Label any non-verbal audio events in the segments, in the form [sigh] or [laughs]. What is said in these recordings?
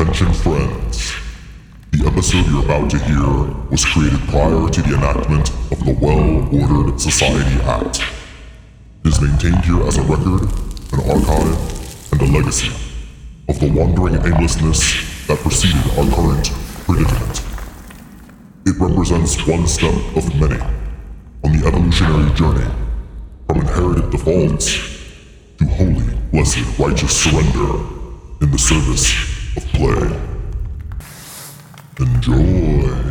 Attention friends. The episode you're about to hear was created prior to the enactment of the Well-Ordered Society Act. It is maintained here as a record, an archive, and a legacy of the wandering aimlessness that preceded our current predicament. It represents one step of many on the evolutionary journey from inherited defaults to holy, blessed, righteous surrender in the service of of Play. Enjoy.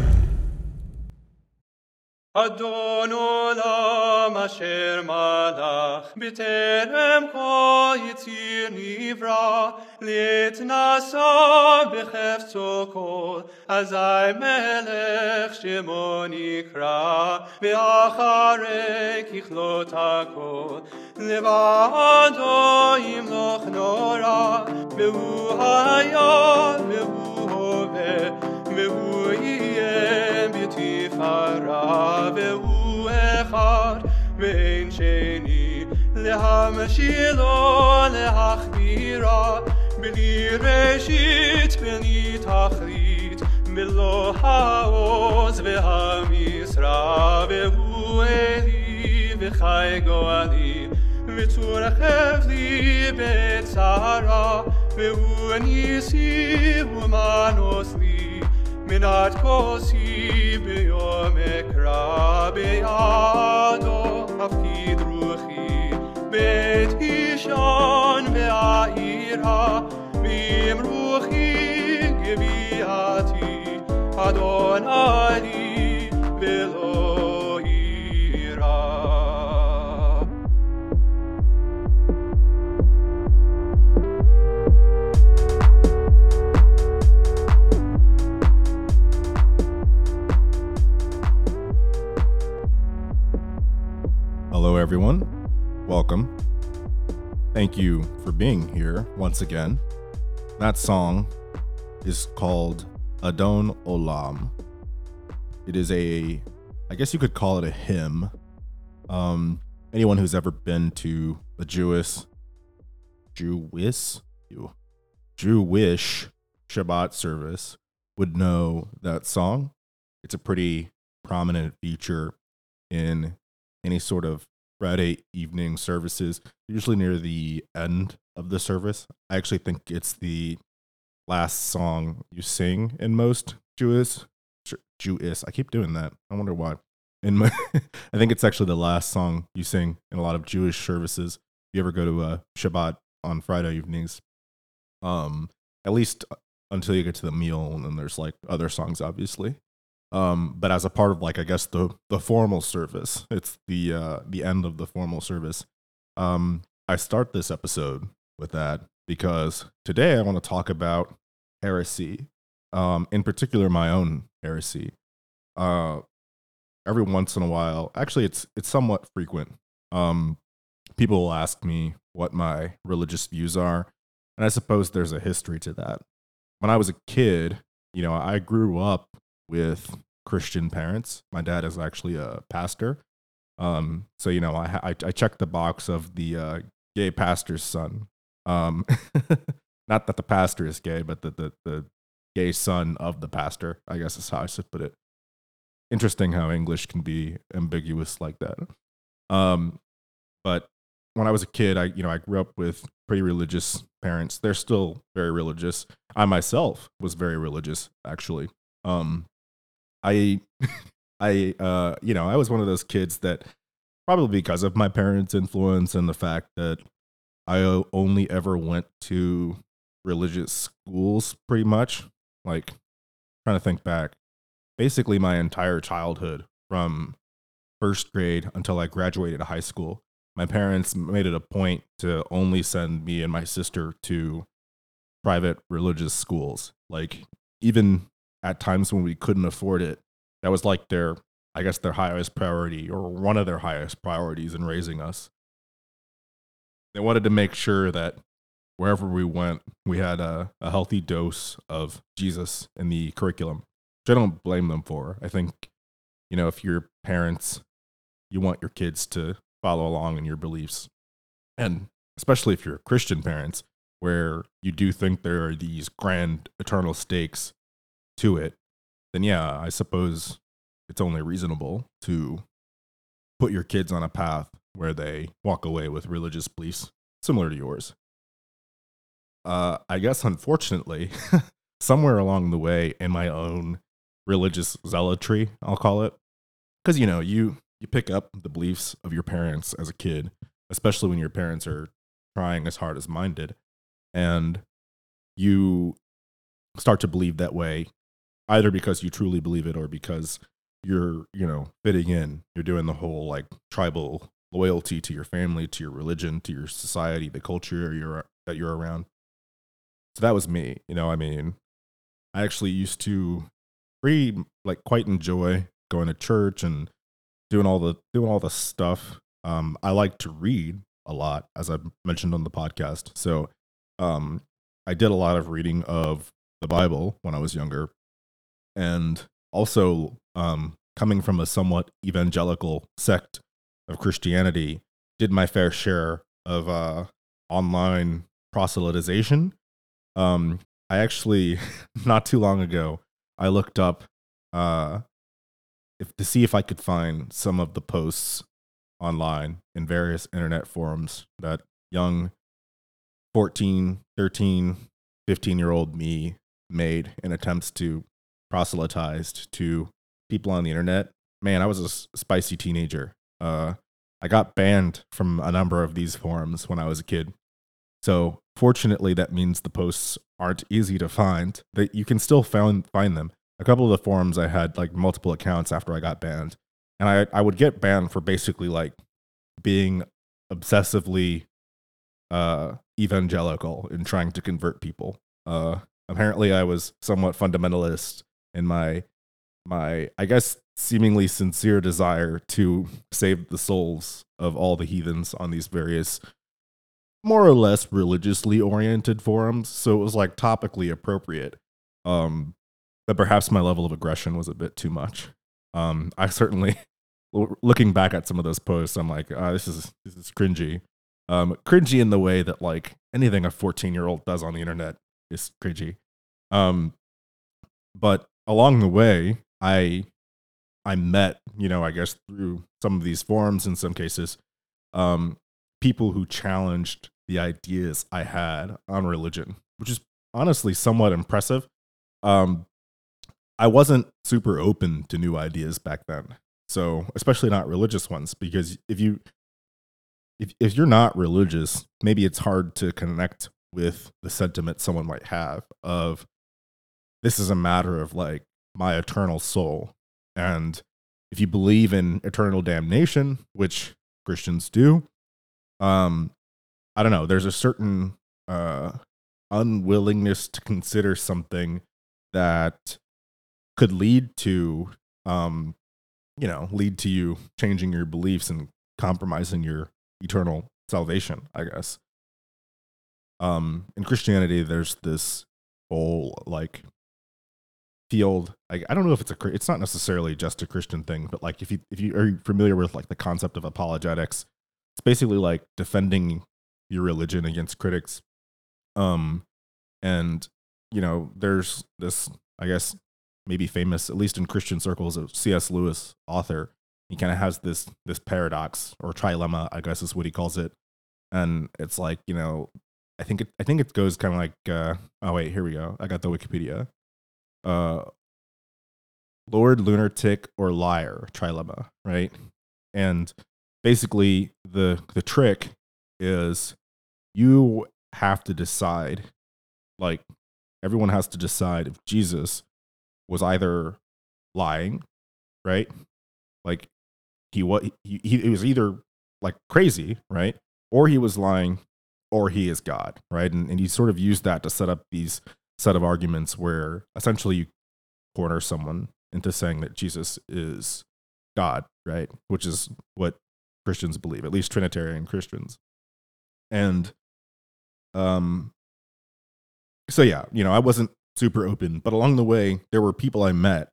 Adonu lam asher malach b'terem ko yitzir nivra lit nasa b'chefto kol azay melech shemo nikra v'acharei kichlot hakol levado imloch nora היה והוא הווה והוא יהיה בתפארה והוא אחד ואין שני להמשילו להכבירה בלי ראשית בלי תכלית בלא העוז והמשרה והוא אלי וחי גואלי ותורחב לי בצרה feuen isi humanos li min ad cosibio me crabe ado afti druchi bet ishan vea ira vim ruchi gevi ati adon ali veloci Hello, everyone. Welcome. Thank you for being here once again. That song is called Adon Olam. It is a, I guess you could call it a hymn. Um, anyone who's ever been to a Jewish, Jewish, Jewish Shabbat service would know that song. It's a pretty prominent feature in any sort of Friday evening services, usually near the end of the service. I actually think it's the last song you sing in most Jewish Jewish. I keep doing that. I wonder why. In my, [laughs] I think it's actually the last song you sing in a lot of Jewish services. If you ever go to a Shabbat on Friday evenings, um, at least until you get to the meal, and then there's like other songs, obviously um but as a part of like i guess the the formal service it's the uh the end of the formal service um i start this episode with that because today i want to talk about heresy um in particular my own heresy. Uh every once in a while actually it's it's somewhat frequent um people will ask me what my religious views are and i suppose there's a history to that. When i was a kid you know i grew up with Christian parents. My dad is actually a pastor. Um, so you know, I I, I checked the box of the uh, gay pastor's son. Um, [laughs] not that the pastor is gay, but the, the the gay son of the pastor. I guess is how I should put it. Interesting how English can be ambiguous like that. Um, but when I was a kid, I you know I grew up with pretty religious parents. They're still very religious. I myself was very religious, actually. Um, I, [laughs] I, uh, you know, I was one of those kids that probably because of my parents' influence and the fact that I only ever went to religious schools pretty much. Like, trying to think back, basically my entire childhood from first grade until I graduated high school, my parents made it a point to only send me and my sister to private religious schools. Like, even at times when we couldn't afford it, that was like their, I guess, their highest priority or one of their highest priorities in raising us. They wanted to make sure that wherever we went, we had a, a healthy dose of Jesus in the curriculum, which I don't blame them for. I think, you know, if your parents, you want your kids to follow along in your beliefs. And especially if you're Christian parents, where you do think there are these grand eternal stakes to it, then yeah, I suppose it's only reasonable to put your kids on a path where they walk away with religious beliefs similar to yours. Uh, I guess, unfortunately, [laughs] somewhere along the way in my own religious zealotry, I'll call it, because you know you you pick up the beliefs of your parents as a kid, especially when your parents are trying as hard as mine did, and you start to believe that way, either because you truly believe it or because you're you know fitting in. You're doing the whole like tribal loyalty to your family, to your religion, to your society, the culture you're that you're around. So that was me. You know, I mean, I actually used to pretty like quite enjoy going to church and doing all the doing all the stuff. Um, I like to read a lot, as I mentioned on the podcast. So, um, I did a lot of reading of the Bible when I was younger, and also um, coming from a somewhat evangelical sect of Christianity, did my fair share of uh, online proselytization. Um, I actually, [laughs] not too long ago, I looked up uh, if, to see if I could find some of the posts online in various internet forums that young 14, 13, 15 year old me made in attempts to proselytize to people on the internet. Man, I was a spicy teenager. Uh, I got banned from a number of these forums when I was a kid. So fortunately, that means the posts aren't easy to find. That you can still find find them. A couple of the forums I had like multiple accounts after I got banned, and I I would get banned for basically like being obsessively uh, evangelical in trying to convert people. Uh, apparently, I was somewhat fundamentalist in my my I guess seemingly sincere desire to save the souls of all the heathens on these various more or less religiously oriented forums. So it was like topically appropriate um but perhaps my level of aggression was a bit too much. Um i certainly [laughs] looking back at some of those posts i'm like oh, this is this is cringy. Um cringy in the way that like anything a 14 year old does on the internet is cringy. Um but along the way I I met, you know, I guess through some of these forums in some cases, um, people who challenged the ideas I had on religion, which is honestly somewhat impressive. Um, I wasn't super open to new ideas back then. So, especially not religious ones, because if you if if you're not religious, maybe it's hard to connect with the sentiment someone might have of this is a matter of like my eternal soul. And if you believe in eternal damnation, which Christians do, um, I don't know, there's a certain uh, unwillingness to consider something that could lead to, um, you know, lead to you changing your beliefs and compromising your eternal salvation, I guess. Um, in Christianity, there's this whole like field like i don't know if it's a it's not necessarily just a christian thing but like if you if you are familiar with like the concept of apologetics? It's basically like defending your religion against critics. Um and you know there's this i guess maybe famous at least in christian circles of cs lewis author. He kind of has this this paradox or trilemma i guess is what he calls it. And it's like you know i think it i think it goes kind of like uh oh wait here we go. I got the wikipedia uh, Lord, lunatic, or liar trilemma, right? And basically, the the trick is you have to decide, like everyone has to decide if Jesus was either lying, right? Like he was he, he was either like crazy, right? Or he was lying, or he is God, right? And and he sort of used that to set up these set of arguments where essentially you corner someone into saying that Jesus is God, right? Which is what Christians believe, at least Trinitarian Christians. And um so yeah, you know, I wasn't super open, but along the way there were people I met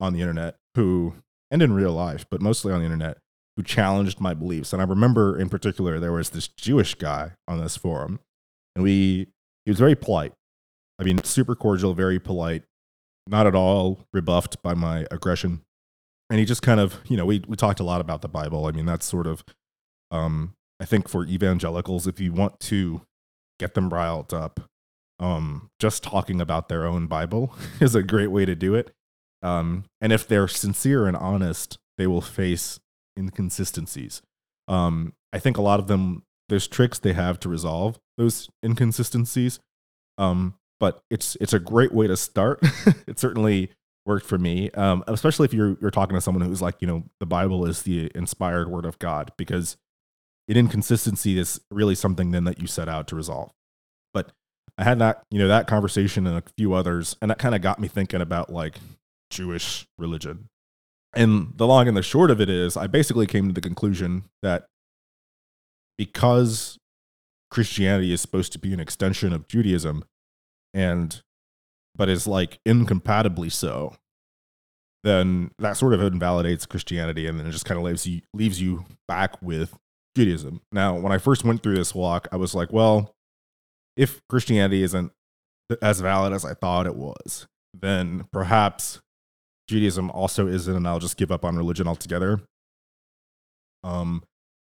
on the internet who and in real life, but mostly on the internet, who challenged my beliefs. And I remember in particular there was this Jewish guy on this forum and we he was very polite. I mean, super cordial, very polite, not at all rebuffed by my aggression. And he just kind of, you know, we we talked a lot about the Bible. I mean, that's sort of um I think for evangelicals if you want to get them riled up, um just talking about their own Bible [laughs] is a great way to do it. Um and if they're sincere and honest, they will face inconsistencies. Um I think a lot of them there's tricks they have to resolve those inconsistencies. Um, but it's it's a great way to start. [laughs] it certainly worked for me, um, especially if you're you're talking to someone who's like, you know, the Bible is the inspired word of God, because an inconsistency is really something then that you set out to resolve. But I had that, you know, that conversation and a few others, and that kind of got me thinking about like Jewish religion. And the long and the short of it is, I basically came to the conclusion that because Christianity is supposed to be an extension of Judaism, and but is like incompatibly so, then that sort of invalidates Christianity, and then it just kind of leaves you leaves you back with Judaism. Now, when I first went through this walk, I was like, well, if Christianity isn't as valid as I thought it was, then perhaps Judaism also isn't, and I'll just give up on religion altogether. Um,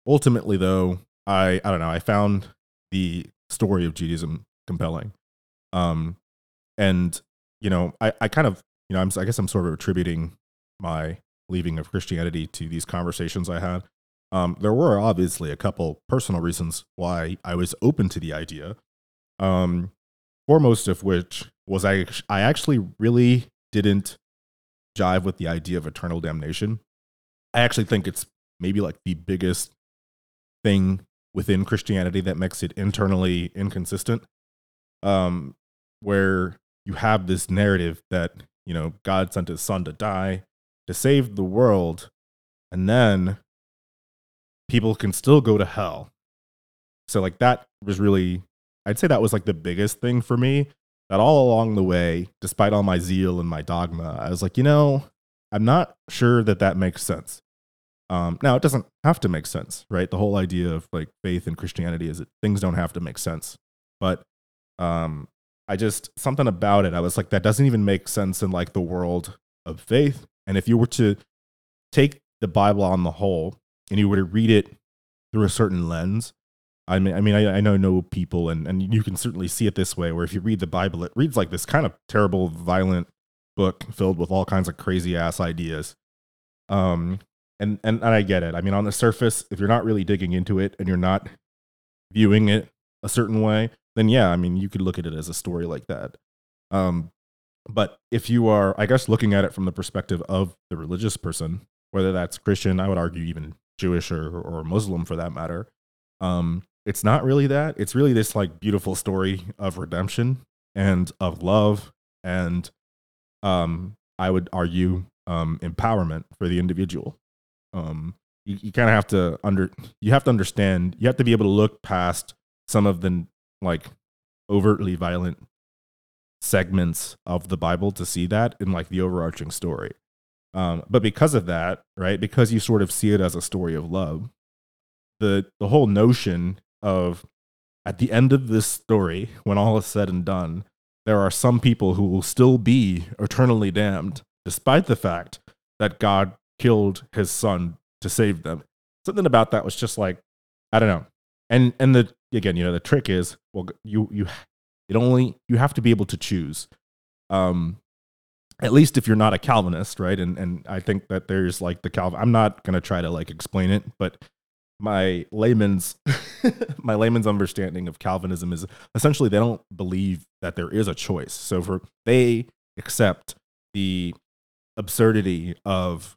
ultimately, though, I I don't know. I found the story of Judaism compelling, um, and you know, I I kind of you know I'm I guess I'm sort of attributing my leaving of Christianity to these conversations I had. Um, there were obviously a couple personal reasons why I was open to the idea. Um, foremost of which was I I actually really didn't jive with the idea of eternal damnation. I actually think it's maybe like the biggest thing within Christianity that makes it internally inconsistent. Um, where you have this narrative that, you know, God sent his son to die to save the world, and then people can still go to hell. So, like, that was really, I'd say that was like the biggest thing for me. That all along the way, despite all my zeal and my dogma, I was like, you know, I'm not sure that that makes sense. Um, now, it doesn't have to make sense, right? The whole idea of like faith and Christianity is that things don't have to make sense. But um, I just, something about it, I was like, that doesn't even make sense in like the world of faith. And if you were to take the Bible on the whole and you were to read it through a certain lens, I mean, I mean, I, I know no people, and, and you can certainly see it this way, where if you read the Bible, it reads like this kind of terrible, violent book filled with all kinds of crazy ass ideas. Um, and, and and I get it. I mean, on the surface, if you're not really digging into it and you're not viewing it a certain way, then yeah, I mean, you could look at it as a story like that. Um, but if you are, I guess, looking at it from the perspective of the religious person, whether that's Christian, I would argue even Jewish or or Muslim for that matter, um, it's not really that. It's really this like beautiful story of redemption and of love and, um, I would argue, um, empowerment for the individual um, you, you kind of have to under you have to understand you have to be able to look past some of the like overtly violent segments of the Bible to see that in like the overarching story. Um, but because of that, right, because you sort of see it as a story of love, the the whole notion of at the end of this story, when all is said and done, there are some people who will still be eternally damned, despite the fact that God killed his son to save them. Something about that was just like, I don't know. And and the again, you know, the trick is, well, you you it only you have to be able to choose. Um at least if you're not a Calvinist, right? And and I think that there's like the Calvin I'm not gonna try to like explain it, but my layman's [laughs] my layman's understanding of Calvinism is essentially they don't believe that there is a choice. So for they accept the absurdity of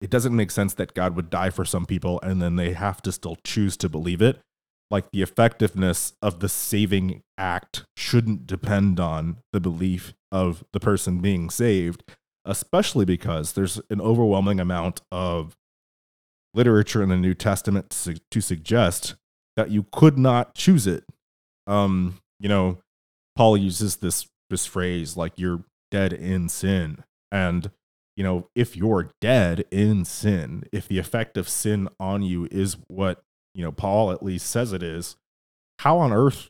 it doesn't make sense that God would die for some people and then they have to still choose to believe it. Like the effectiveness of the saving act shouldn't depend on the belief of the person being saved, especially because there's an overwhelming amount of literature in the New Testament to, to suggest that you could not choose it. Um, you know, Paul uses this this phrase like you're dead in sin. And you know, if you're dead in sin, if the effect of sin on you is what, you know, Paul at least says it is, how on earth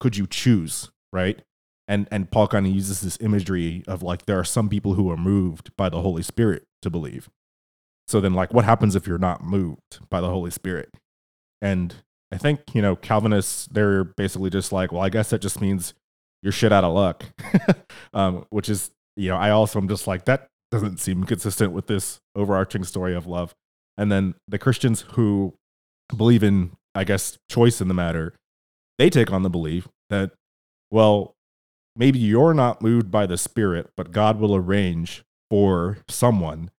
could you choose, right? And and Paul kind of uses this imagery of like there are some people who are moved by the Holy Spirit to believe. So then like what happens if you're not moved by the Holy Spirit? And I think, you know, Calvinists they're basically just like, well, I guess that just means you're shit out of luck. [laughs] um, which is, you know, I also am just like that doesn't seem consistent with this overarching story of love. And then the Christians who believe in, I guess, choice in the matter, they take on the belief that, well, maybe you're not moved by the Spirit, but God will arrange for someone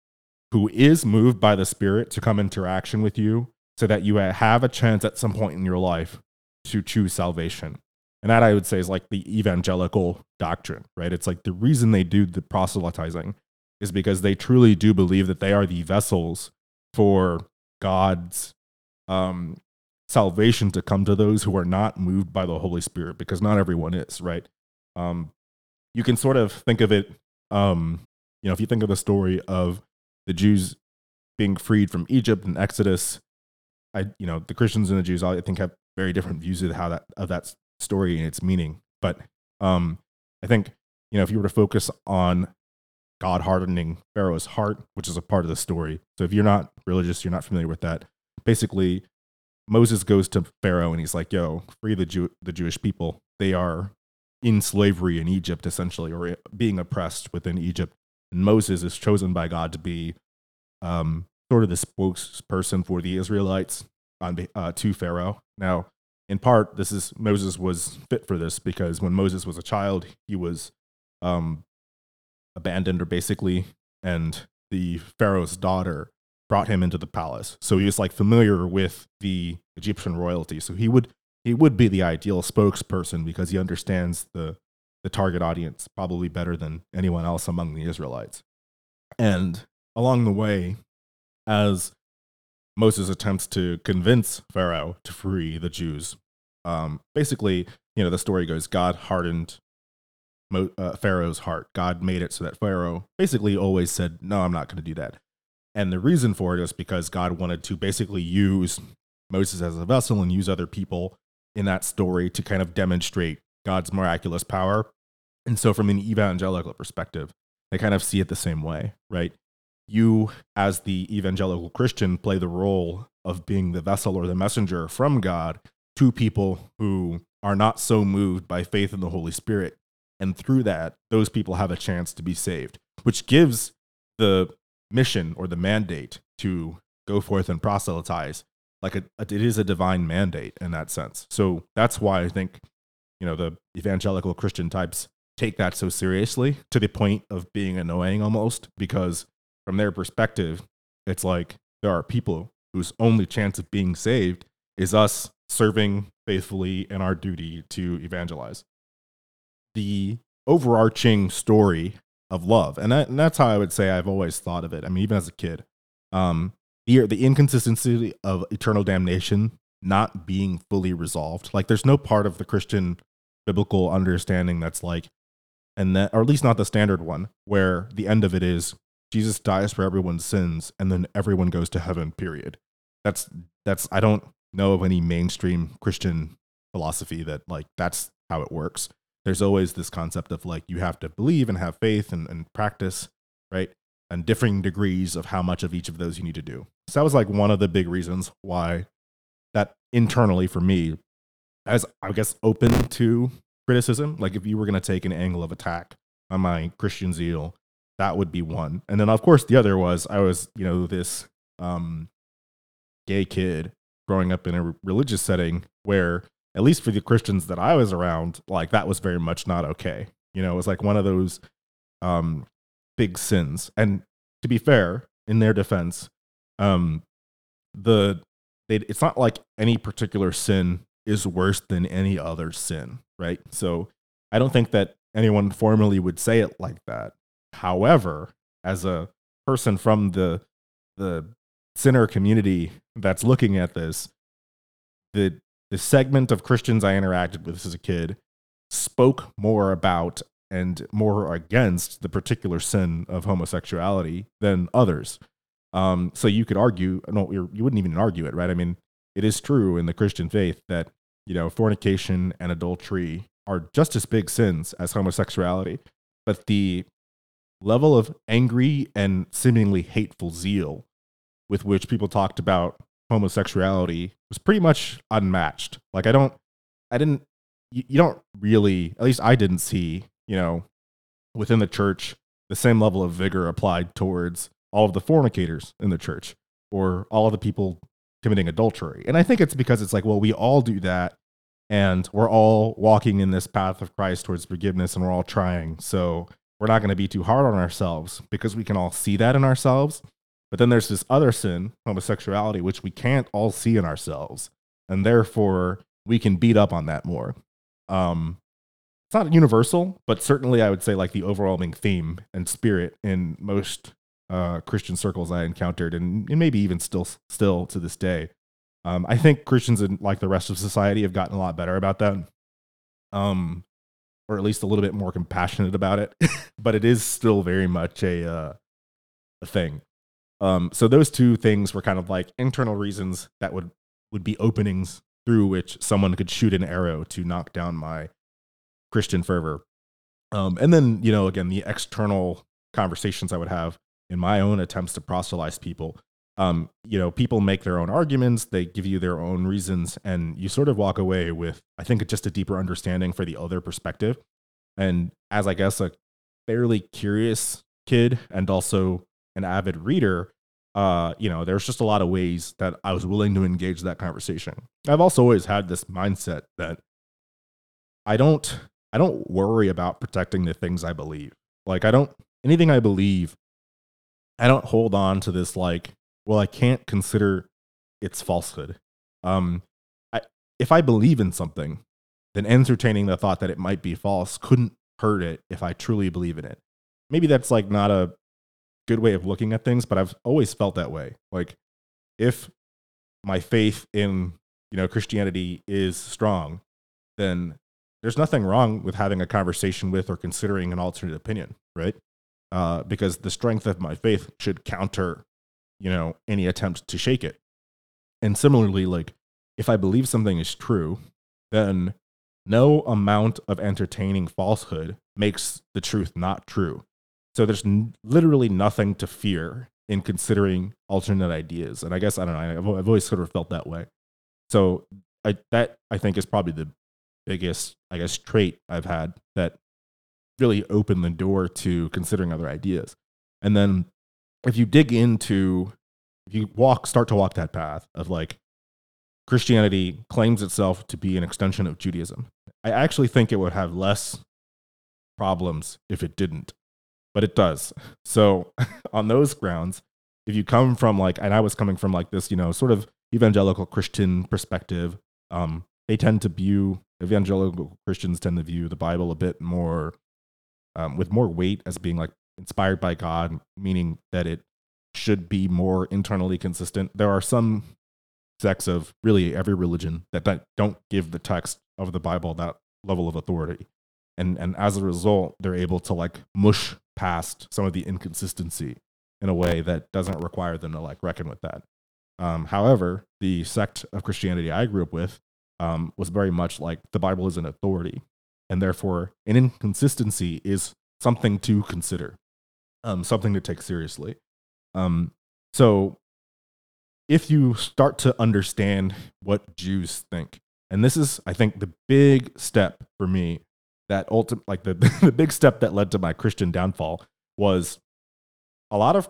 who is moved by the Spirit to come interaction with you so that you have a chance at some point in your life to choose salvation. And that I would say is like the evangelical doctrine, right? It's like the reason they do the proselytizing is because they truly do believe that they are the vessels for God's um, salvation to come to those who are not moved by the Holy Spirit, because not everyone is, right? Um, you can sort of think of it, um, you know, if you think of the story of the Jews being freed from Egypt and Exodus, I, you know, the Christians and the Jews, I think, have very different views of how that of that story and its meaning. But um, I think, you know, if you were to focus on God hardening Pharaoh's heart, which is a part of the story. So if you're not religious, you're not familiar with that. Basically, Moses goes to Pharaoh and he's like, "Yo, free the Jew- the Jewish people. They are in slavery in Egypt, essentially, or being oppressed within Egypt." And Moses is chosen by God to be um, sort of the spokesperson for the Israelites on uh, to Pharaoh. Now, in part, this is Moses was fit for this because when Moses was a child, he was um, abandoned or basically, and the Pharaoh's daughter brought him into the palace. So he was like familiar with the Egyptian royalty. So he would he would be the ideal spokesperson because he understands the the target audience probably better than anyone else among the Israelites. And along the way, as Moses attempts to convince Pharaoh to free the Jews, um, basically, you know, the story goes God hardened Mo, uh, Pharaoh's heart. God made it so that Pharaoh basically always said, No, I'm not going to do that. And the reason for it is because God wanted to basically use Moses as a vessel and use other people in that story to kind of demonstrate God's miraculous power. And so, from an evangelical perspective, they kind of see it the same way, right? You, as the evangelical Christian, play the role of being the vessel or the messenger from God to people who are not so moved by faith in the Holy Spirit and through that those people have a chance to be saved which gives the mission or the mandate to go forth and proselytize like a, it is a divine mandate in that sense. So that's why i think you know the evangelical christian types take that so seriously to the point of being annoying almost because from their perspective it's like there are people whose only chance of being saved is us serving faithfully in our duty to evangelize. The overarching story of love. And, that, and that's how I would say I've always thought of it. I mean, even as a kid, um, the, the inconsistency of eternal damnation not being fully resolved. Like, there's no part of the Christian biblical understanding that's like, and that, or at least not the standard one, where the end of it is Jesus dies for everyone's sins and then everyone goes to heaven, period. That's, that's, I don't know of any mainstream Christian philosophy that like that's how it works there's always this concept of like you have to believe and have faith and, and practice, right? And differing degrees of how much of each of those you need to do. So that was like one of the big reasons why that internally for me, as I guess open to criticism. Like if you were going to take an angle of attack on my Christian zeal, that would be one. And then of course the other was I was, you know, this um, gay kid growing up in a religious setting where at least for the Christians that I was around, like that was very much not okay. You know, it was like one of those um, big sins. And to be fair, in their defense, um, the they, it's not like any particular sin is worse than any other sin, right? So I don't think that anyone formally would say it like that. However, as a person from the the sinner community that's looking at this, the the segment of Christians I interacted with as a kid spoke more about and more against the particular sin of homosexuality than others. Um, so you could argue, no, you wouldn't even argue it, right? I mean, it is true in the Christian faith that you know, fornication and adultery are just as big sins as homosexuality. But the level of angry and seemingly hateful zeal with which people talked about homosexuality was pretty much unmatched. Like, I don't, I didn't, you, you don't really, at least I didn't see, you know, within the church, the same level of vigor applied towards all of the fornicators in the church or all of the people committing adultery. And I think it's because it's like, well, we all do that and we're all walking in this path of Christ towards forgiveness and we're all trying. So we're not going to be too hard on ourselves because we can all see that in ourselves. But then there's this other sin, homosexuality, which we can't all see in ourselves. And therefore, we can beat up on that more. Um, it's not universal, but certainly I would say like the overwhelming theme and spirit in most uh, Christian circles I encountered, and, and maybe even still still to this day. Um, I think Christians and like the rest of society have gotten a lot better about that, um, or at least a little bit more compassionate about it. [laughs] but it is still very much a uh, a thing. Um, so those two things were kind of like internal reasons that would would be openings through which someone could shoot an arrow to knock down my Christian fervor. Um, and then you know again the external conversations I would have in my own attempts to proselytize people um, you know, people make their own arguments, they give you their own reasons, and you sort of walk away with, I think, just a deeper understanding for the other perspective. And as I guess a fairly curious kid and also an avid reader, uh, you know, there's just a lot of ways that I was willing to engage that conversation. I've also always had this mindset that I don't, I don't worry about protecting the things I believe. Like I don't anything I believe, I don't hold on to this like well, I can't consider its falsehood. Um, I, if I believe in something, then entertaining the thought that it might be false couldn't hurt it if I truly believe in it. Maybe that's like not a good way of looking at things, but I've always felt that way. Like if my faith in you know Christianity is strong, then there's nothing wrong with having a conversation with or considering an alternate opinion, right? Uh, because the strength of my faith should counter you know, any attempt to shake it. And similarly, like if I believe something is true, then no amount of entertaining falsehood makes the truth not true. So there's n- literally nothing to fear in considering alternate ideas. And I guess I don't know. I've, I've always sort of felt that way. So I, that I think is probably the biggest, I guess, trait I've had that really opened the door to considering other ideas. And then if you dig into if you walk start to walk that path of like Christianity claims itself to be an extension of Judaism. I actually think it would have less problems if it didn't, but it does. So, [laughs] on those grounds, if you come from like, and I was coming from like this, you know, sort of evangelical Christian perspective, um, they tend to view evangelical Christians tend to view the Bible a bit more um, with more weight as being like inspired by God, meaning that it should be more internally consistent. There are some sects of really every religion that don't give the text of the Bible that level of authority. And, and as a result, they're able to like mush past some of the inconsistency in a way that doesn't require them to like reckon with that. Um, however, the sect of Christianity I grew up with um, was very much like the Bible is an authority, and therefore an inconsistency is something to consider um, something to take seriously. Um, so if you start to understand what Jews think, and this is, I think, the big step for me that ultimate, like the, [laughs] the big step that led to my Christian downfall was a lot of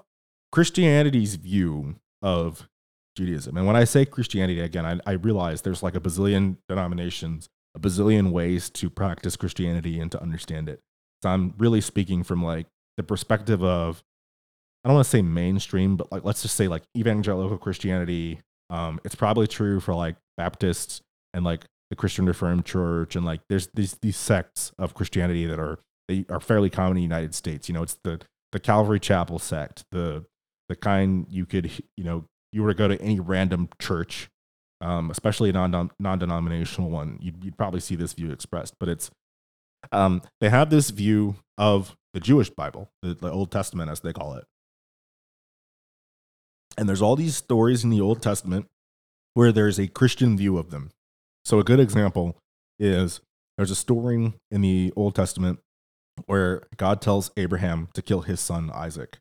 Christianity's view of Judaism. And when I say Christianity, again, I, I realize there's like a bazillion denominations, a bazillion ways to practice Christianity and to understand it. So I'm really speaking from like the perspective of I don't want to say mainstream, but like let's just say like evangelical Christianity. Um, it's probably true for like Baptists and like the Christian Reformed Church, and like there's these these sects of Christianity that are they are fairly common in the United States. You know, it's the the Calvary Chapel sect, the the kind you could you know you were to go to any random church, um, especially a non non denominational one, you'd, you'd probably see this view expressed. But it's um, they have this view of the Jewish Bible, the, the Old Testament, as they call it. And there's all these stories in the Old Testament where there's a Christian view of them. So a good example is there's a story in the Old Testament where God tells Abraham to kill his son Isaac.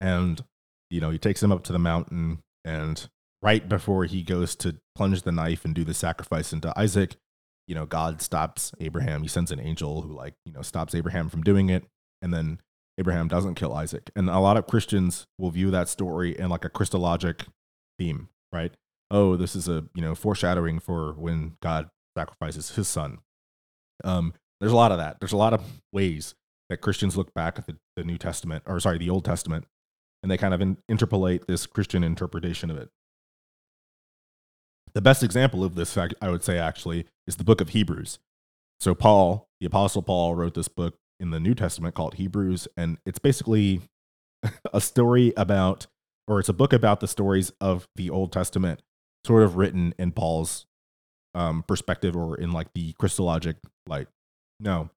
And, you know, he takes him up to the mountain and right before he goes to plunge the knife and do the sacrifice into Isaac, you know, God stops Abraham. He sends an angel who, like, you know, stops Abraham from doing it. And then Abraham doesn't kill Isaac. And a lot of Christians will view that story in like a Christologic theme, right? Oh, this is a, you know, foreshadowing for when God sacrifices his son. Um, there's a lot of that. There's a lot of ways that Christians look back at the, the New Testament, or sorry, the Old Testament, and they kind of in, interpolate this Christian interpretation of it. The best example of this, I would say, actually, is the book of Hebrews. So, Paul, the Apostle Paul, wrote this book in the New Testament called Hebrews, and it's basically [laughs] a story about, or it's a book about the stories of the Old Testament, sort of written in Paul's um, perspective or in like the Christologic light. No,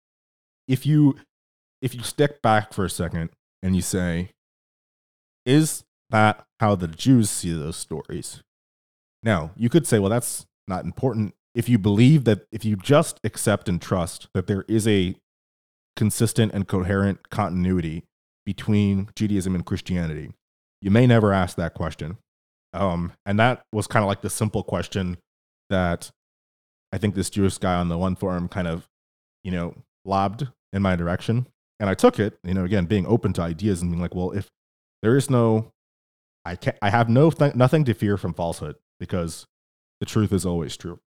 if you if you step back for a second and you say, is that how the Jews see those stories? Now, you could say, well, that's not important. If you believe that, if you just accept and trust that there is a consistent and coherent continuity between Judaism and Christianity, you may never ask that question. Um, and that was kind of like the simple question that I think this Jewish guy on the one forum kind of, you know, lobbed in my direction. And I took it, you know, again, being open to ideas and being like, well, if there is no, I can't, I have no, th- nothing to fear from falsehood because the truth is always true.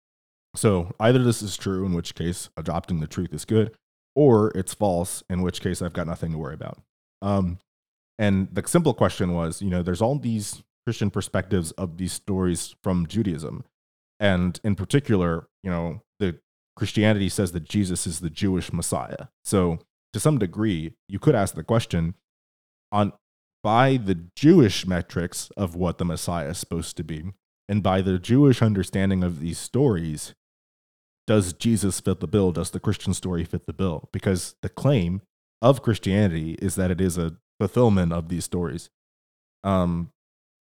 So either this is true, in which case adopting the truth is good, or it's false, in which case I've got nothing to worry about. Um, and the simple question was, you know, there's all these Christian perspectives of these stories from Judaism. And in particular, you know, the Christianity says that Jesus is the Jewish Messiah. So to some degree, you could ask the question on by the Jewish metrics of what the Messiah is supposed to be, and by the Jewish understanding of these stories, does Jesus fit the bill? Does the Christian story fit the bill? Because the claim of Christianity is that it is a fulfillment of these stories. Um,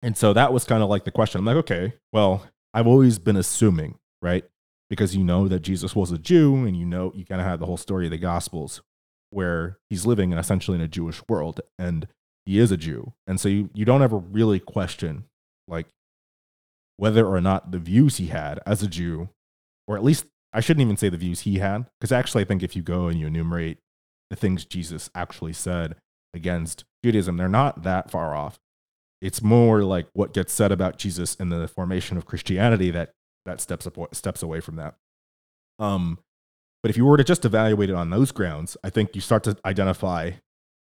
and so that was kind of like the question. I'm like, okay, well, I've always been assuming, right? Because you know that Jesus was a Jew and you know you kind of have the whole story of the Gospels where he's living in essentially in a Jewish world and he is a Jew. And so you, you don't ever really question like whether or not the views he had as a Jew, or at least I shouldn't even say the views he had, because actually I think if you go and you enumerate the things Jesus actually said against Judaism, they're not that far off. It's more like what gets said about Jesus in the formation of Christianity that that steps up, steps away from that. Um, but if you were to just evaluate it on those grounds, I think you start to identify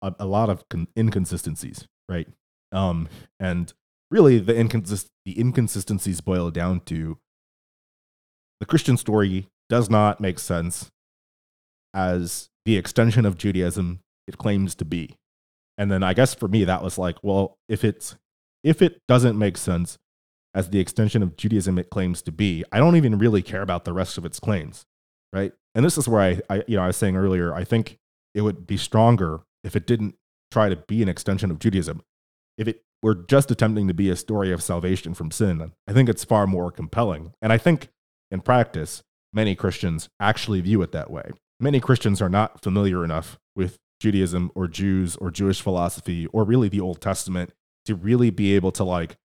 a, a lot of con- inconsistencies, right? Um, and really, the, inconsist- the inconsistencies boil down to the Christian story does not make sense as the extension of Judaism it claims to be. And then I guess for me that was like, well, if it's if it doesn't make sense as the extension of Judaism it claims to be, I don't even really care about the rest of its claims, right? and this is where I, I, you know, I was saying earlier, I think it would be stronger if it didn't try to be an extension of Judaism. If it were just attempting to be a story of salvation from sin, I think it's far more compelling. And I think in practice, many Christians actually view it that way. Many Christians are not familiar enough with Judaism or Jews or Jewish philosophy or really the Old Testament to really be able to like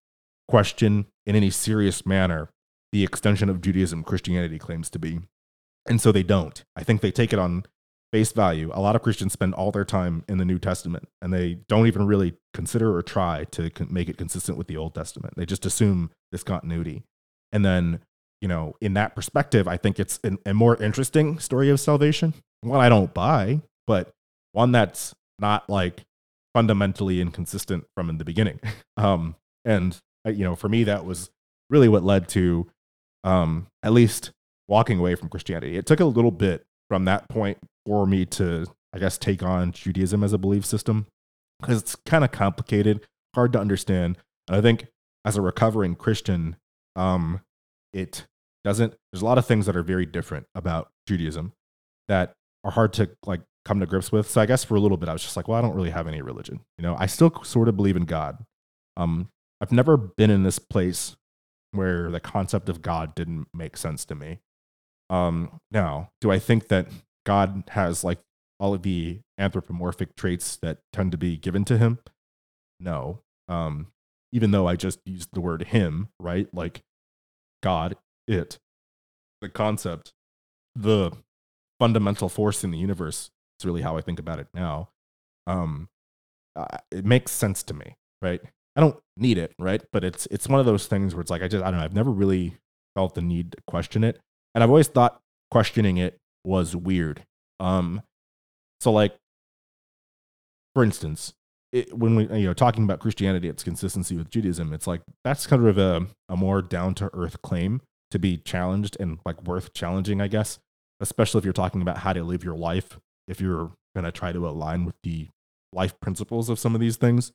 question in any serious manner the extension of Judaism Christianity claims to be. And so they don't. I think they take it on face value. A lot of Christians spend all their time in the New Testament and they don't even really consider or try to make it consistent with the Old Testament. They just assume this continuity. And then, you know, in that perspective, I think it's an, a more interesting story of salvation. One I don't buy, but one that's not like fundamentally inconsistent from in the beginning. [laughs] Um, and, uh, you know, for me, that was really what led to um, at least walking away from Christianity. It took a little bit from that point for me to, I guess, take on Judaism as a belief system because it's kind of complicated, hard to understand. And I think as a recovering Christian, um, it doesn't, there's a lot of things that are very different about Judaism that are hard to like come to grips with. So I guess for a little bit, I was just like, well, I don't really have any religion. You know, I still sort of believe in God. Um, I've never been in this place where the concept of God didn't make sense to me. Um, now, do I think that God has like all of the anthropomorphic traits that tend to be given to him? No. Um, even though I just used the word him, right? Like God, it, the concept, the fundamental force in the universe. It's really how I think about it now. Um, uh, it makes sense to me, right? I don't need it, right? But it's it's one of those things where it's like I just I don't know. I've never really felt the need to question it, and I've always thought questioning it was weird. Um, so like, for instance, it, when we you know talking about Christianity, its consistency with Judaism, it's like that's kind of a a more down to earth claim to be challenged and like worth challenging, I guess. Especially if you're talking about how to live your life, if you're gonna try to align with the life principles of some of these things.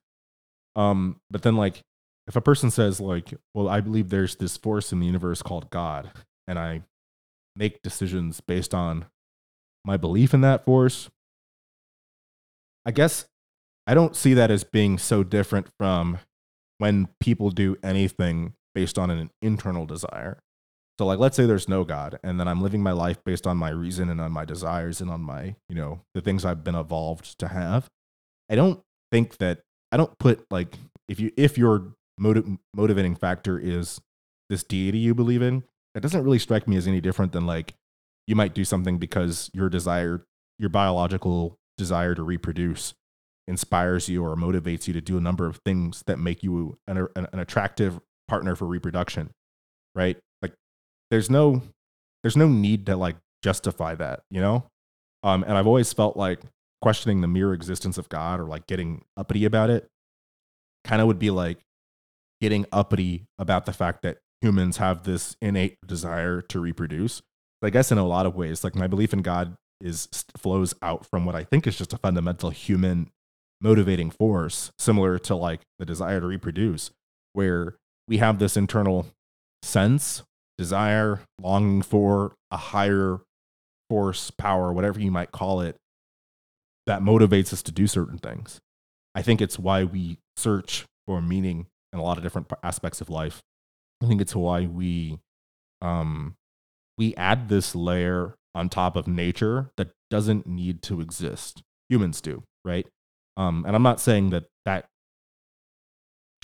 Um, but then like if a person says like, well, I believe there's this force in the universe called God, and I make decisions based on my belief in that force, I guess I don't see that as being so different from when people do anything based on an internal desire. So like let's say there's no God and then I'm living my life based on my reason and on my desires and on my, you know, the things I've been evolved to have. I don't think that I don't put like if you if your motiv- motivating factor is this deity you believe in, it doesn't really strike me as any different than like you might do something because your desire, your biological desire to reproduce inspires you or motivates you to do a number of things that make you an, an attractive partner for reproduction, right? There's no there's no need to like justify that, you know? Um, and I've always felt like questioning the mere existence of God or like getting uppity about it kind of would be like getting uppity about the fact that humans have this innate desire to reproduce. I guess in a lot of ways, like my belief in God is flows out from what I think is just a fundamental human motivating force, similar to like the desire to reproduce, where we have this internal sense, desire, longing for a higher force, power, whatever you might call it, that motivates us to do certain things. I think it's why we search for meaning in a lot of different aspects of life. I think it's why we um, we add this layer on top of nature that doesn't need to exist. Humans do, right? Um, and I'm not saying that that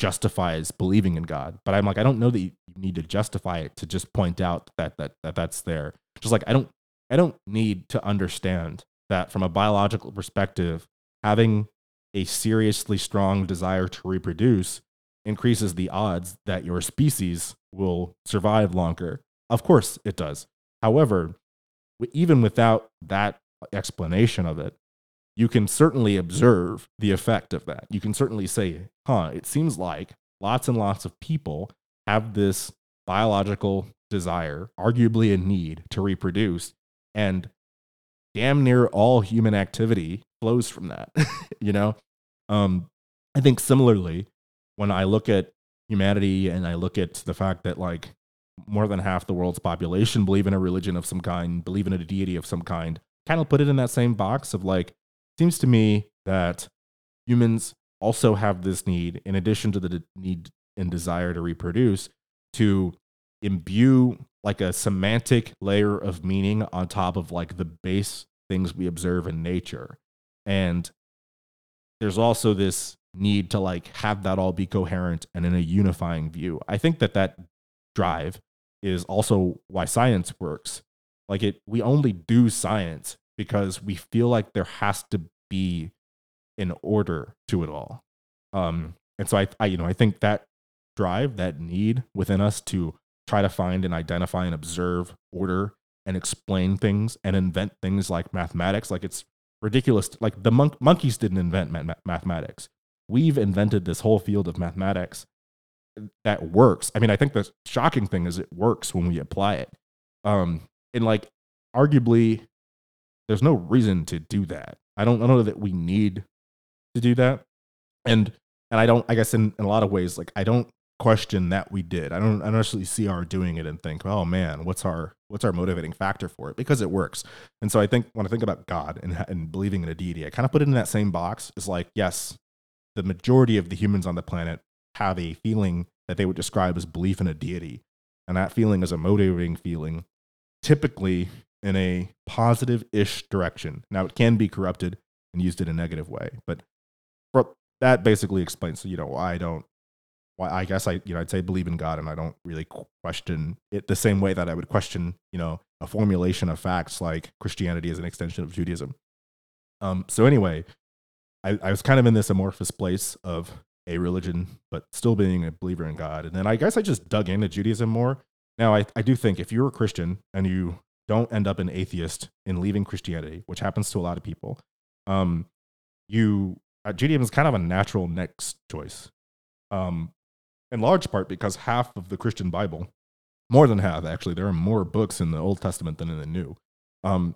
justifies believing in God, but I'm like, I don't know that you need to justify it to just point out that that, that that's there. Just like I don't I don't need to understand that from a biological perspective, having a seriously strong desire to reproduce increases the odds that your species will survive longer. Of course, it does. However, even without that explanation of it, you can certainly observe the effect of that. You can certainly say, huh, it seems like lots and lots of people have this biological desire, arguably a need to reproduce, and damn near all human activity flows from that. [laughs] you know, um, I think similarly, when I look at humanity and I look at the fact that like more than half the world's population believe in a religion of some kind, believe in a deity of some kind, kind of put it in that same box of like, seems to me that humans also have this need, in addition to the need and desire to reproduce, to imbue like a semantic layer of meaning on top of like the base things we observe in nature. And there's also this need to like have that all be coherent and in a unifying view. I think that that drive is also why science works. Like it we only do science because we feel like there has to be an order to it all. Um and so I, I you know, I think that drive, that need within us to try to find and identify and observe order and explain things and invent things like mathematics like it's ridiculous like the monk, monkeys didn't invent ma- mathematics we've invented this whole field of mathematics that works. I mean, I think the shocking thing is it works when we apply it. Um, and like, arguably, there's no reason to do that. I don't, I don't know that we need to do that. And and I don't, I guess, in, in a lot of ways, like I don't question that we did. I don't, I don't actually see our doing it and think, oh man, what's our what's our motivating factor for it? Because it works. And so I think when I think about God and and believing in a deity, I kind of put it in that same box. It's like, yes, the majority of the humans on the planet have a feeling that they would describe as belief in a deity. And that feeling is a motivating feeling typically in a positive ish direction. Now, it can be corrupted and used in a negative way, but that basically explains, you know, why I don't, why I guess I, you know, I'd say believe in God and I don't really question it the same way that I would question, you know, a formulation of facts like Christianity is an extension of Judaism. Um, so anyway, I, I was kind of in this amorphous place of a religion, but still being a believer in God. And then I guess I just dug into Judaism more. Now, I, I do think if you're a Christian and you don't end up an atheist in leaving Christianity, which happens to a lot of people, um, you uh, Judaism is kind of a natural next choice. Um, in large part because half of the Christian Bible, more than half actually, there are more books in the Old Testament than in the New. Um,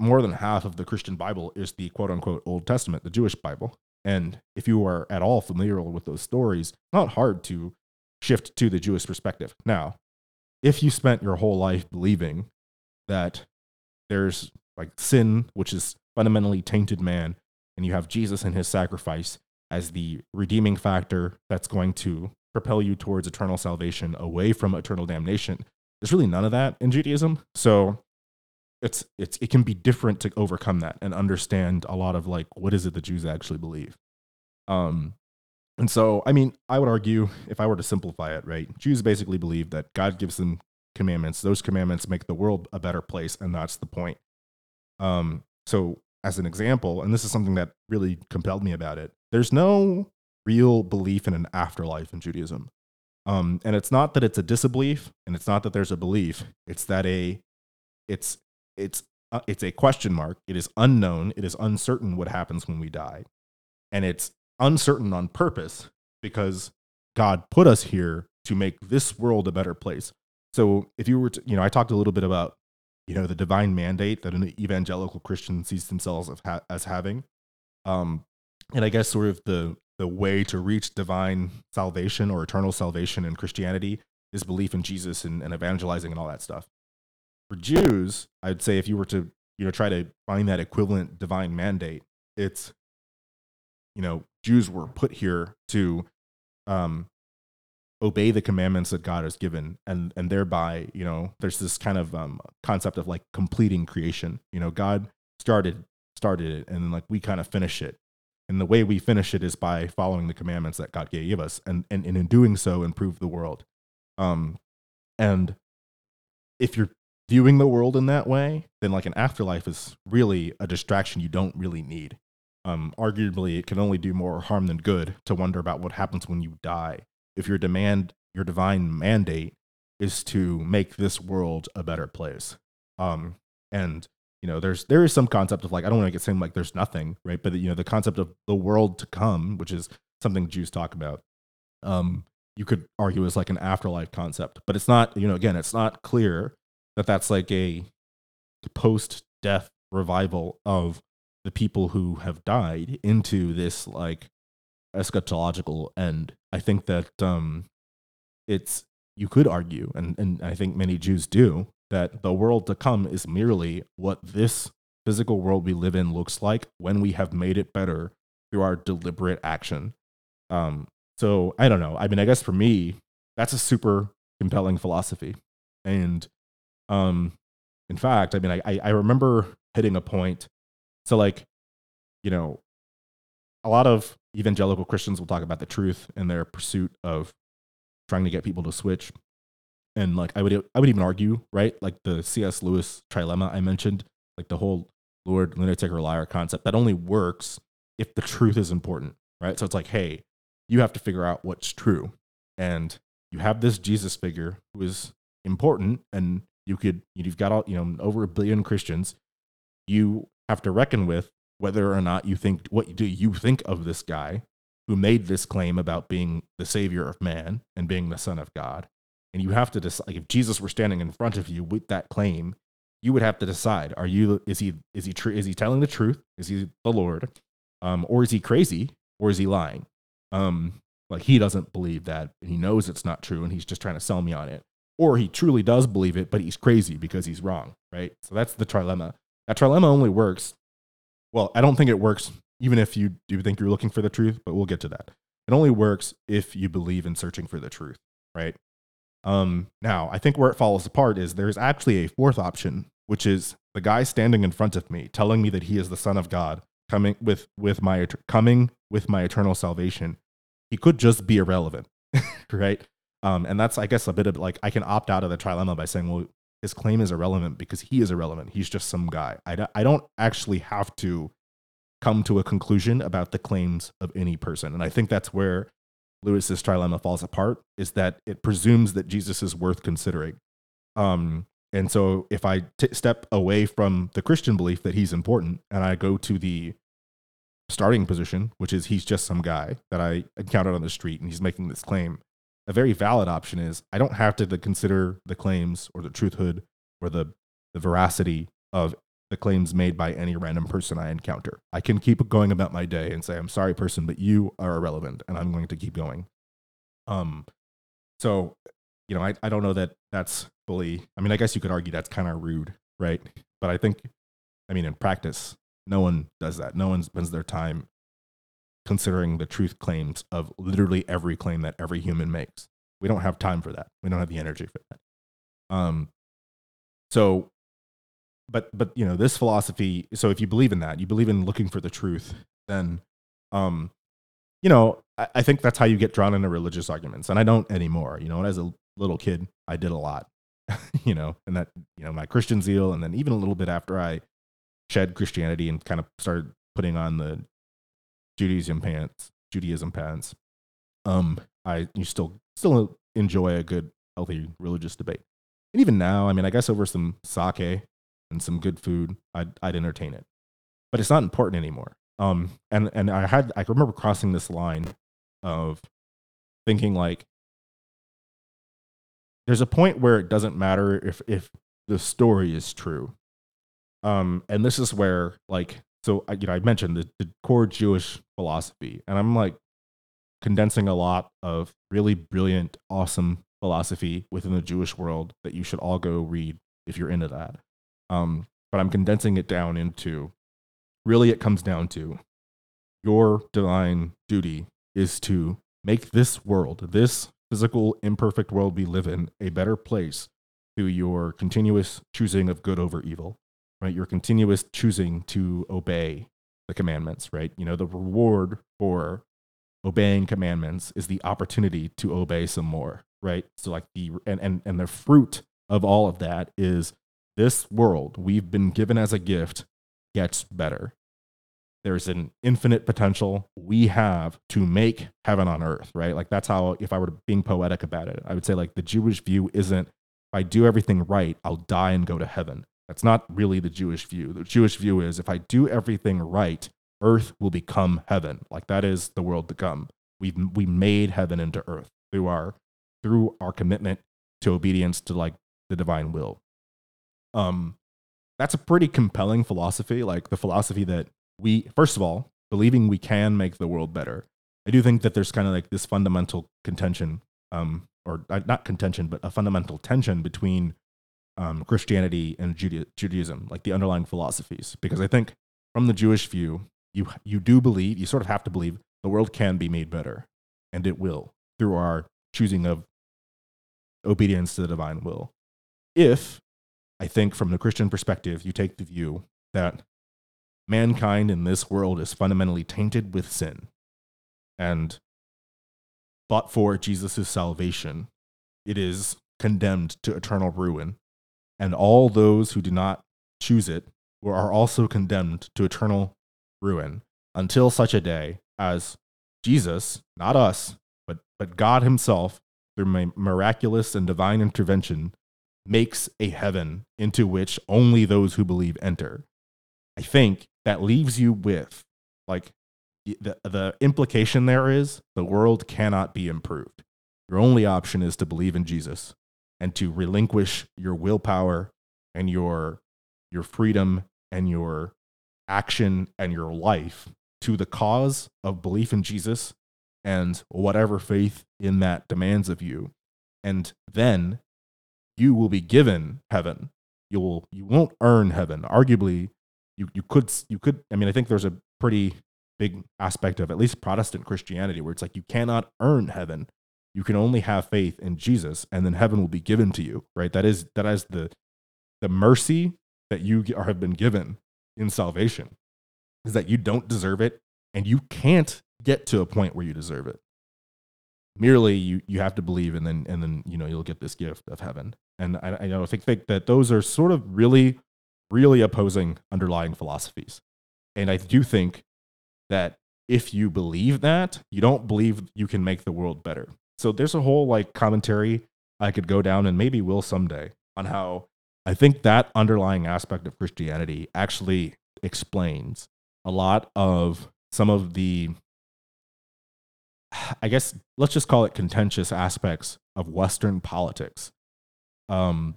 more than half of the Christian Bible is the quote unquote Old Testament, the Jewish Bible. And if you are at all familiar with those stories, not hard to shift to the Jewish perspective. Now, if you spent your whole life believing that there's like sin, which is fundamentally tainted man, and you have Jesus and his sacrifice as the redeeming factor that's going to propel you towards eternal salvation away from eternal damnation. There's really none of that in Judaism. So it's it's it can be different to overcome that and understand a lot of like what is it the Jews actually believe. Um and so I mean I would argue if I were to simplify it, right? Jews basically believe that God gives them commandments. Those commandments make the world a better place and that's the point. Um so as an example, and this is something that really compelled me about it. There's no real belief in an afterlife in Judaism. Um, and it's not that it's a disbelief and it's not that there's a belief. It's that a it's it's uh, it's a question mark. It is unknown. It is uncertain what happens when we die. And it's uncertain on purpose because God put us here to make this world a better place. So if you were to, you know, I talked a little bit about, you know, the divine mandate that an evangelical Christian sees themselves as, having. Um, and I guess sort of the the way to reach divine salvation or eternal salvation in Christianity is belief in Jesus and, and evangelizing and all that stuff for Jews, I'd say if you were to, you know, try to find that equivalent divine mandate, it's, you know, Jews were put here to um, obey the commandments that God has given, and and thereby, you know, there's this kind of um, concept of like completing creation. You know, God started started it, and like we kind of finish it, and the way we finish it is by following the commandments that God gave us, and and, and in doing so, improve the world. Um, and if you're viewing the world in that way, then like an afterlife is really a distraction you don't really need. Um, arguably, it can only do more harm than good to wonder about what happens when you die. If your demand, your divine mandate, is to make this world a better place. Um, and you know, there's there is some concept of like I don't want to get saying like there's nothing, right? But you know, the concept of the world to come, which is something Jews talk about. Um, you could argue is like an afterlife concept, but it's not. You know, again, it's not clear that that's like a post death revival of the people who have died into this like eschatological end. I think that um, it's you could argue, and and I think many Jews do, that the world to come is merely what this physical world we live in looks like when we have made it better through our deliberate action. Um, so I don't know. I mean, I guess for me, that's a super compelling philosophy, and um, in fact, I mean, I, I remember hitting a point. So, like, you know, a lot of evangelical Christians will talk about the truth in their pursuit of trying to get people to switch. And like, I would, I would even argue, right? Like the C.S. Lewis trilemma I mentioned, like the whole Lord, lunatic, or liar concept that only works if the truth is important, right? So it's like, hey, you have to figure out what's true. And you have this Jesus figure who is important and you could you've got all you know over a billion Christians. You have to reckon with whether or not you think what do you think of this guy who made this claim about being the savior of man and being the son of God. And you have to decide like if Jesus were standing in front of you with that claim, you would have to decide: Are you is he is he true? Is he telling the truth? Is he the Lord, um, or is he crazy, or is he lying? Um, like he doesn't believe that, and he knows it's not true, and he's just trying to sell me on it or he truly does believe it, but he's crazy because he's wrong, right? So that's the trilemma. That trilemma only works. Well, I don't think it works even if you do think you're looking for the truth, but we'll get to that. It only works if you believe in searching for the truth, right? Um, now, I think where it falls apart is there's actually a fourth option, which is the guy standing in front of me telling me that he is the son of God, coming with with my coming with my eternal salvation. He could just be irrelevant, [laughs] right? Um, and that's I guess a bit of like I can opt out of the trilemma by saying, well, his claim is irrelevant because he is irrelevant. He's just some guy. I, I don't actually have to come to a conclusion about the claims of any person. And I think that's where Lewis's trilemma falls apart is that it presumes that Jesus is worth considering. Um, and so if I t- step away from the Christian belief that he's important and I go to the starting position, which is he's just some guy that I encountered on the street and he's making this claim, a very valid option is I don't have to consider the claims or the truthhood or the, the veracity of the claims made by any random person I encounter. I can keep going about my day and say, I'm sorry, person, but you are irrelevant and I'm going to keep going. Um, so, you know, I, I don't know that that's fully, I mean, I guess you could argue that's kind of rude, right? But I think, I mean, in practice, no one does that. No one spends their time considering the truth claims of literally every claim that every human makes. We don't have time for that. We don't have the energy for that. Um, so but but you know this philosophy so if you believe in that you believe in looking for the truth then um you know I, I, think that's how you get drawn into religious arguments and i don't anymore you know as a little kid i did a lot [laughs] you know and that you know my christian zeal and then even a little bit after i shed christianity and kind of started putting on the judaism pants judaism pants um i you still still enjoy a good healthy religious debate and even now i mean i guess over some sake and some good food, I'd, I'd entertain it. But it's not important anymore. Um, and, and I had, I remember crossing this line of thinking like, there's a point where it doesn't matter if, if the story is true. Um, and this is where like, so I, you know, I mentioned the, the core Jewish philosophy, and I'm like condensing a lot of really brilliant, awesome philosophy within the Jewish world that you should all go read if you're into that. Um, but I'm condensing it down into really it comes down to your divine duty is to make this world, this physical, imperfect world we live in, a better place through your continuous choosing of good over evil, right? Your continuous choosing to obey the commandments, right? You know, the reward for obeying commandments is the opportunity to obey some more, right? So like the and and and the fruit of all of that is this world we've been given as a gift gets better. There's an infinite potential we have to make heaven on earth, right? Like that's how, if I were being poetic about it, I would say like the Jewish view isn't if I do everything right, I'll die and go to heaven. That's not really the Jewish view. The Jewish view is if I do everything right, earth will become heaven. Like that is the world to come. We've we made heaven into earth through our through our commitment to obedience to like the divine will. Um, that's a pretty compelling philosophy. Like the philosophy that we, first of all, believing we can make the world better. I do think that there's kind of like this fundamental contention, um, or uh, not contention, but a fundamental tension between um, Christianity and Judaism, like the underlying philosophies. Because I think from the Jewish view, you you do believe, you sort of have to believe the world can be made better, and it will through our choosing of obedience to the divine will. If I think from the Christian perspective, you take the view that mankind in this world is fundamentally tainted with sin. And but for Jesus' salvation, it is condemned to eternal ruin. And all those who do not choose it are also condemned to eternal ruin until such a day as Jesus, not us, but, but God Himself, through miraculous and divine intervention, makes a heaven into which only those who believe enter. I think that leaves you with like the, the implication there is the world cannot be improved. Your only option is to believe in Jesus and to relinquish your willpower and your your freedom and your action and your life to the cause of belief in Jesus and whatever faith in that demands of you. And then you will be given heaven. You will you won't earn heaven. Arguably, you you could you could. I mean, I think there's a pretty big aspect of at least Protestant Christianity where it's like you cannot earn heaven. You can only have faith in Jesus, and then heaven will be given to you, right? That is that is the the mercy that you have been given in salvation is that you don't deserve it and you can't get to a point where you deserve it. Merely you you have to believe and then and then you know you'll get this gift of heaven. And i, I know I think, think that those are sort of really really opposing underlying philosophies. And i do think that if you believe that you don't believe you can make the world better so there's a whole like commentary i could go down and maybe will someday on how i think that underlying aspect of christianity actually explains a lot of some of the I guess let's just call it contentious aspects of Western politics. Um,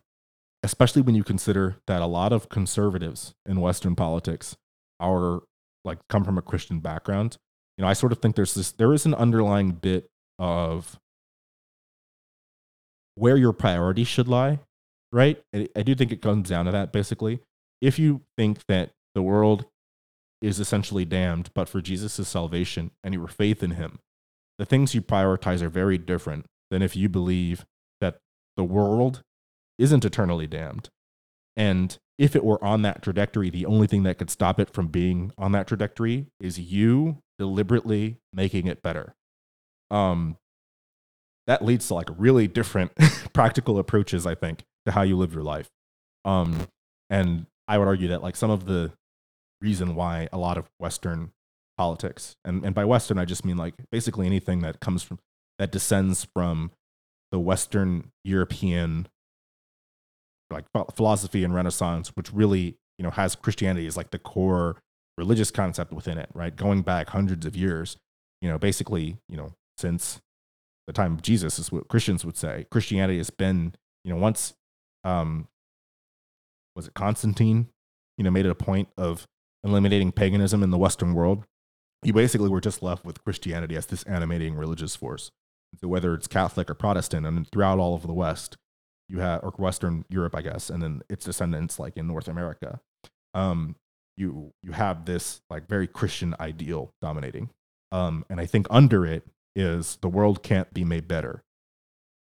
especially when you consider that a lot of conservatives in Western politics are like come from a Christian background. You know, I sort of think there's this there is an underlying bit of where your priorities should lie, right? I, I do think it comes down to that basically. If you think that the world is essentially damned, but for Jesus' salvation and your faith in him, the things you prioritize are very different than if you believe that the world isn't eternally damned. And if it were on that trajectory, the only thing that could stop it from being on that trajectory is you deliberately making it better. Um, that leads to like really different [laughs] practical approaches, I think, to how you live your life. Um, and I would argue that like some of the reason why a lot of Western politics. And and by Western, I just mean like basically anything that comes from that descends from the Western European like philosophy and Renaissance, which really you know has Christianity as like the core religious concept within it, right? Going back hundreds of years, you know, basically, you know, since the time of Jesus is what Christians would say. Christianity has been, you know, once um was it Constantine, you know, made it a point of eliminating paganism in the Western world you basically were just left with Christianity as this animating religious force. So whether it's Catholic or Protestant, and throughout all of the West, you have or Western Europe, I guess, and then its descendants like in North America, um, you you have this like very Christian ideal dominating, um, and I think under it is the world can't be made better.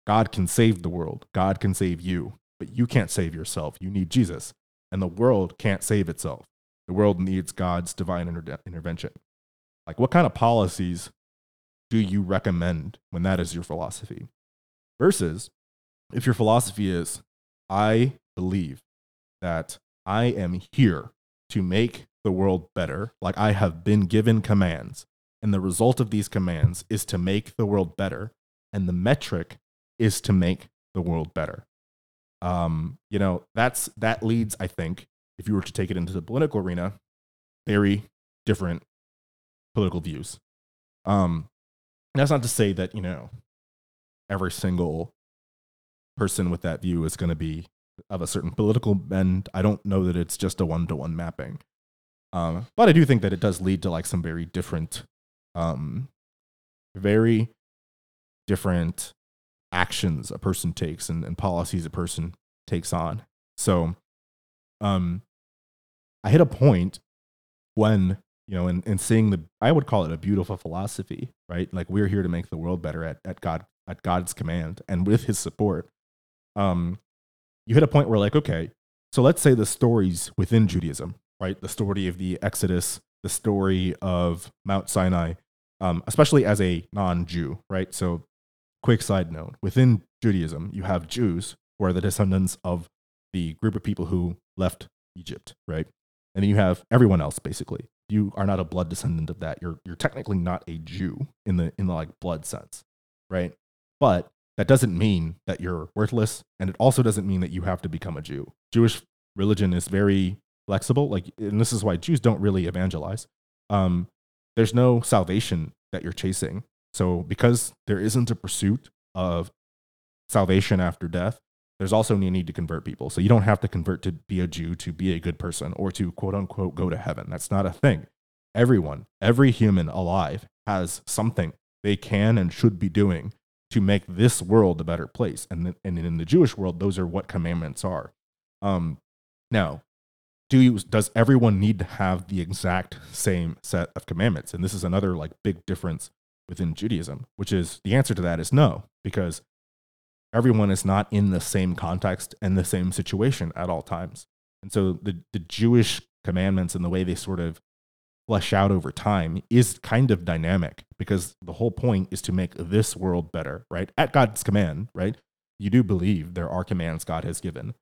God can save the world. God can save you, but you can't save yourself. You need Jesus, and the world can't save itself. The world needs God's divine inter- intervention. Like, what kind of policies do you recommend when that is your philosophy? Versus if your philosophy is, I believe that I am here to make the world better, like I have been given commands, and the result of these commands is to make the world better, and the metric is to make the world better. Um, you know, that's that leads, I think, if you were to take it into the political arena, very different political views. Um, that's not to say that you know every single person with that view is going to be of a certain political bend. I don't know that it's just a one to one mapping, um, but I do think that it does lead to like some very different, um, very different actions a person takes and, and policies a person takes on. So, um, I hit a point when you know, and, and seeing the, I would call it a beautiful philosophy, right? Like we're here to make the world better at, at God, at God's command and with his support. Um, you hit a point where like, okay, so let's say the stories within Judaism, right? The story of the Exodus, the story of Mount Sinai, um, especially as a non-Jew, right? So quick side note, within Judaism, you have Jews who are the descendants of the group of people who left Egypt, right? And then you have everyone else basically you are not a blood descendant of that. You're you're technically not a Jew in the in the like blood sense, right? But that doesn't mean that you're worthless, and it also doesn't mean that you have to become a Jew. Jewish religion is very flexible, like, and this is why Jews don't really evangelize. Um, there's no salvation that you're chasing. So because there isn't a pursuit of salvation after death, there's also a need to convert people. So you don't have to convert to be a Jew to be a good person or to quote unquote go to heaven. That's not a thing. Everyone, every human alive has something they can and should be doing to make this world a better place. And, and in the Jewish world, those are what commandments are. Um, now, do you, does everyone need to have the exact same set of commandments? And this is another like big difference within Judaism, which is the answer to that is no, because everyone is not in the same context and the same situation at all times. And so the, the Jewish commandments and the way they sort of flesh out over time is kind of dynamic because the whole point is to make this world better, right? At God's command, right? You do believe there are commands God has given,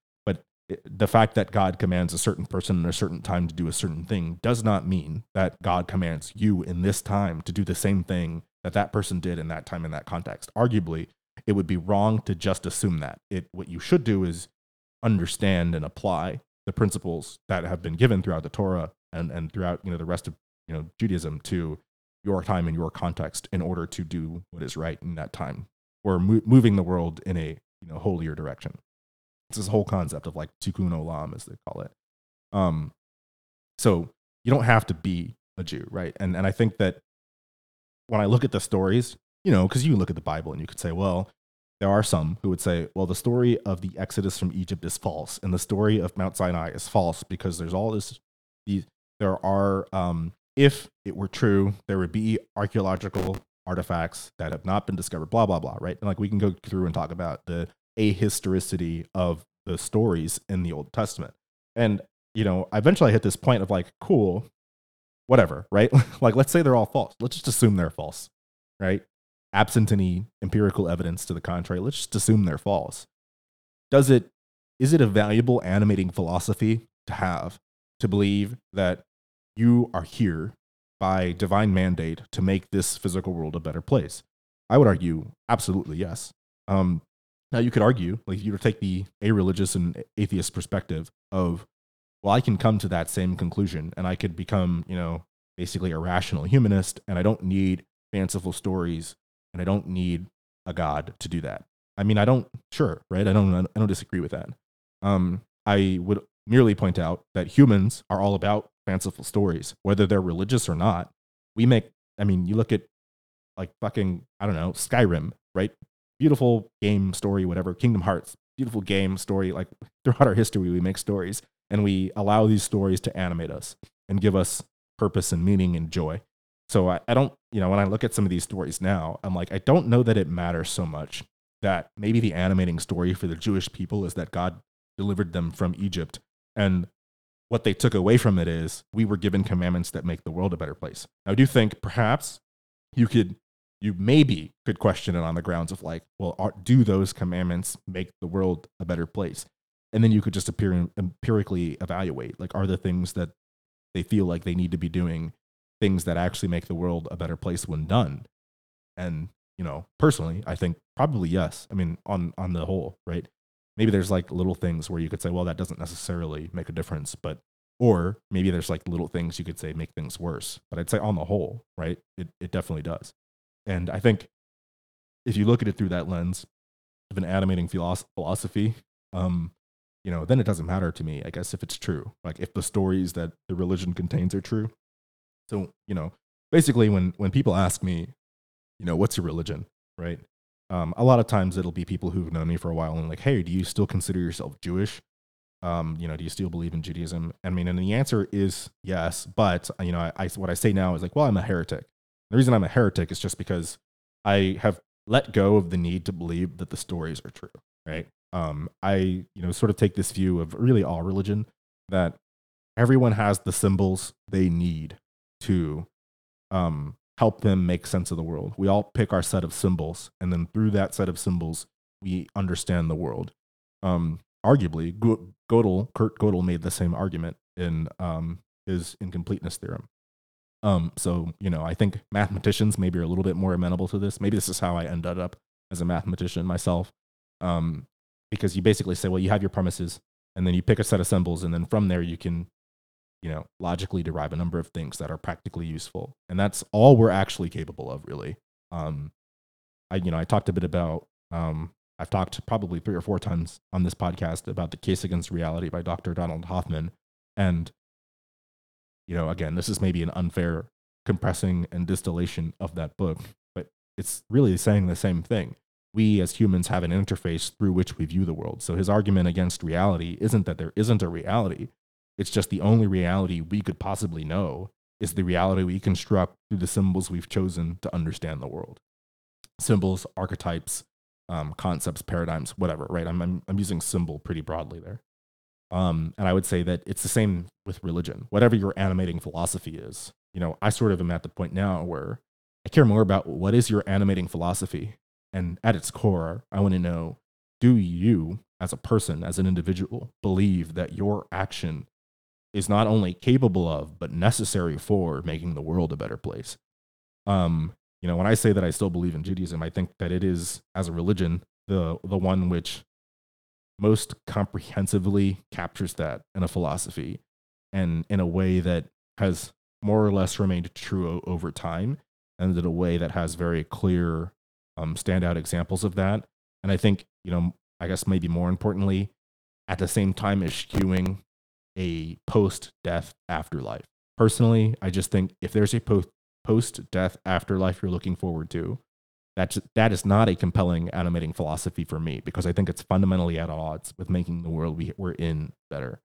the fact that God commands a certain person in a certain time to do a certain thing does not mean that God commands you in this time to do the same thing that that person did in that time in that context. Arguably, it would be wrong to just assume that. It what you should do is understand and apply the principles that have been given throughout the Torah and, and throughout you know the rest of you know Judaism to your time and your context in order to do what is right in that time or mo- moving the world in a you know holier direction. It's this whole concept of like tikkun olam as they call it. Um, so you don't have to be a Jew, right? And and I think that when I look at the stories, you know, because you look at the Bible and you could say, well, there are some who would say, well, the story of the Exodus from Egypt is false, and the story of Mount Sinai is false because there's all this. These, there are, um, if it were true, there would be archaeological artifacts that have not been discovered. Blah blah blah. Right? And like we can go through and talk about the ahistoricity of the stories in the Old Testament. And you know, eventually I hit this point of like, cool, whatever, right? [laughs] like let's say they're all false. Let's just assume they're false, right? absent any empirical evidence to the contrary, let's just assume they're false. Does it is it a valuable animating philosophy to have to believe that you are here by divine mandate to make this physical world a better place? I would argue absolutely yes. Um, now you could argue, like you take the a-religious and atheist perspective of, well, I can come to that same conclusion, and I could become, you know, basically a rational humanist, and I don't need fanciful stories and I don't need a god to do that. I mean, I don't sure, right? I don't I don't disagree with that. Um, I would merely point out that humans are all about fanciful stories, whether they're religious or not. We make I mean, you look at like fucking I don't know, Skyrim, right? Beautiful game story, whatever, Kingdom Hearts, beautiful game story. Like throughout our history, we make stories and we allow these stories to animate us and give us purpose and meaning and joy. So I, I don't, you know, when I look at some of these stories now, I'm like, I don't know that it matters so much that maybe the animating story for the Jewish people is that God delivered them from Egypt. And what they took away from it is we were given commandments that make the world a better place. I do think perhaps you could, you maybe could question it on the grounds of like, well, are, do those commandments make the world a better place? And then you could just appear, empirically evaluate like, are the things that they feel like they need to be doing things that actually make the world a better place when done. And, you know, personally, I think probably yes. I mean, on on the whole, right? Maybe there's like little things where you could say, well, that doesn't necessarily make a difference, but or maybe there's like little things you could say make things worse. But I'd say on the whole, right? It it definitely does. And I think if you look at it through that lens of an animating philosophy, um, you know, then it doesn't matter to me, I guess, if it's true. Like if the stories that the religion contains are true, so, you know, basically when, when people ask me, you know, what's your religion, right? Um, a lot of times it'll be people who've known me for a while and like, hey, do you still consider yourself Jewish? Um, you know, do you still believe in Judaism? I mean, and the answer is yes, but you know, I, I, what I say now is like, well, I'm a heretic. The reason I'm a heretic is just because I have let go of the need to believe that the stories are true, right? Um, I, you know, sort of take this view of really all religion that everyone has the symbols they need to um, help them make sense of the world. We all pick our set of symbols, and then through that set of symbols, we understand the world. Um, arguably, Gödel, Kurt Gödel made the same argument in um, his incompleteness theorem. Um, so, you know, I think mathematicians maybe are a little bit more amenable to this. Maybe this is how I ended up as a mathematician myself. Um, because you basically say, well, you have your premises, and then you pick a set of symbols, and then from there you can you know, logically derive a number of things that are practically useful. And that's all we're actually capable of, really. Um, I, you know, I talked a bit about, um, I've talked probably three or four times on this podcast about the case against reality by Dr. Donald Hoffman. And, you know, again, this is maybe an unfair compressing and distillation of that book, but it's really saying the same thing. We as humans have an interface through which we view the world. So his argument against reality isn't that there isn't a reality, it's just the only reality we could possibly know is the reality we construct through the symbols we've chosen to understand the world. Symbols, archetypes, um, concepts, paradigms, whatever, right? I'm, I'm, I'm using symbol pretty broadly there. Um, and I would say that it's the same with religion. Whatever your animating philosophy is, you know, I sort of am at the point now where I care more about what is your animating philosophy. And at its core, I want to know do you, as a person, as an individual, believe that your action is not only capable of, but necessary for making the world a better place? Um, you know, when I say that I still believe in Judaism, I think that it is, as a religion, the, the one which most comprehensively captures that in a philosophy and in a way that has more or less remained true over time and in a way that has very clear um, standout examples of that. And I think, you know, I guess maybe more importantly, at the same time eschewing a post death afterlife. Personally, I just think if there's a post post death afterlife you're looking forward to, that's, that is not a compelling animating philosophy for me because I think it's fundamentally at odds with making the world we, we're in better.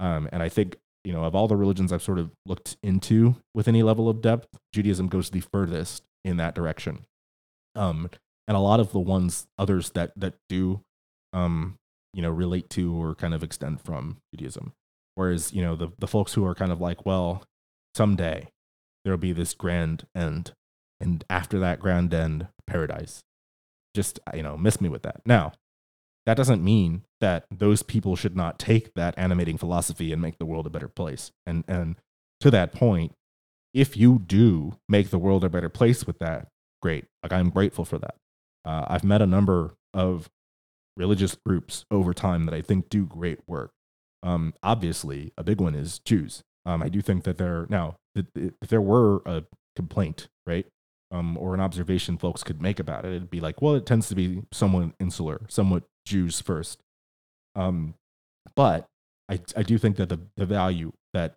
Um, and I think, you know, of all the religions I've sort of looked into with any level of depth, Judaism goes the furthest in that direction. Um, and a lot of the ones, others that, that do, um, you know, relate to or kind of extend from Judaism. Whereas, you know, the, the folks who are kind of like, well, someday there'll be this grand end and after that grand end, paradise. Just, you know, miss me with that. Now, that doesn't mean that those people should not take that animating philosophy and make the world a better place. And, and to that point, if you do make the world a better place with that, great. Like, I'm grateful for that. Uh, I've met a number of religious groups over time that I think do great work. Um, obviously, a big one is Jews. Um, I do think that there now, if there were a complaint, right, um, or an observation folks could make about it. It'd be like, well, it tends to be somewhat insular, somewhat Jews first. Um, but I, I do think that the, the value that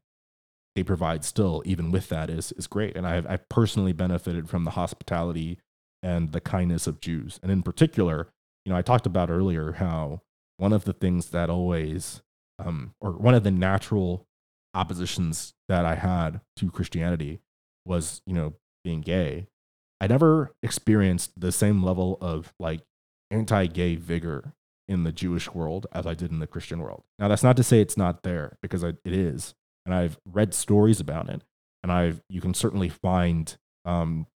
they provide still, even with that, is, is great. And I've, I've personally benefited from the hospitality and the kindness of Jews. And in particular, you know, I talked about earlier how one of the things that always, um, or one of the natural oppositions that I had to Christianity was, you know, being gay I never experienced the same level of like anti-gay vigor in the Jewish world as I did in the Christian world. Now that's not to say it's not there because it is, and I've read stories about it, and I've you can certainly find um,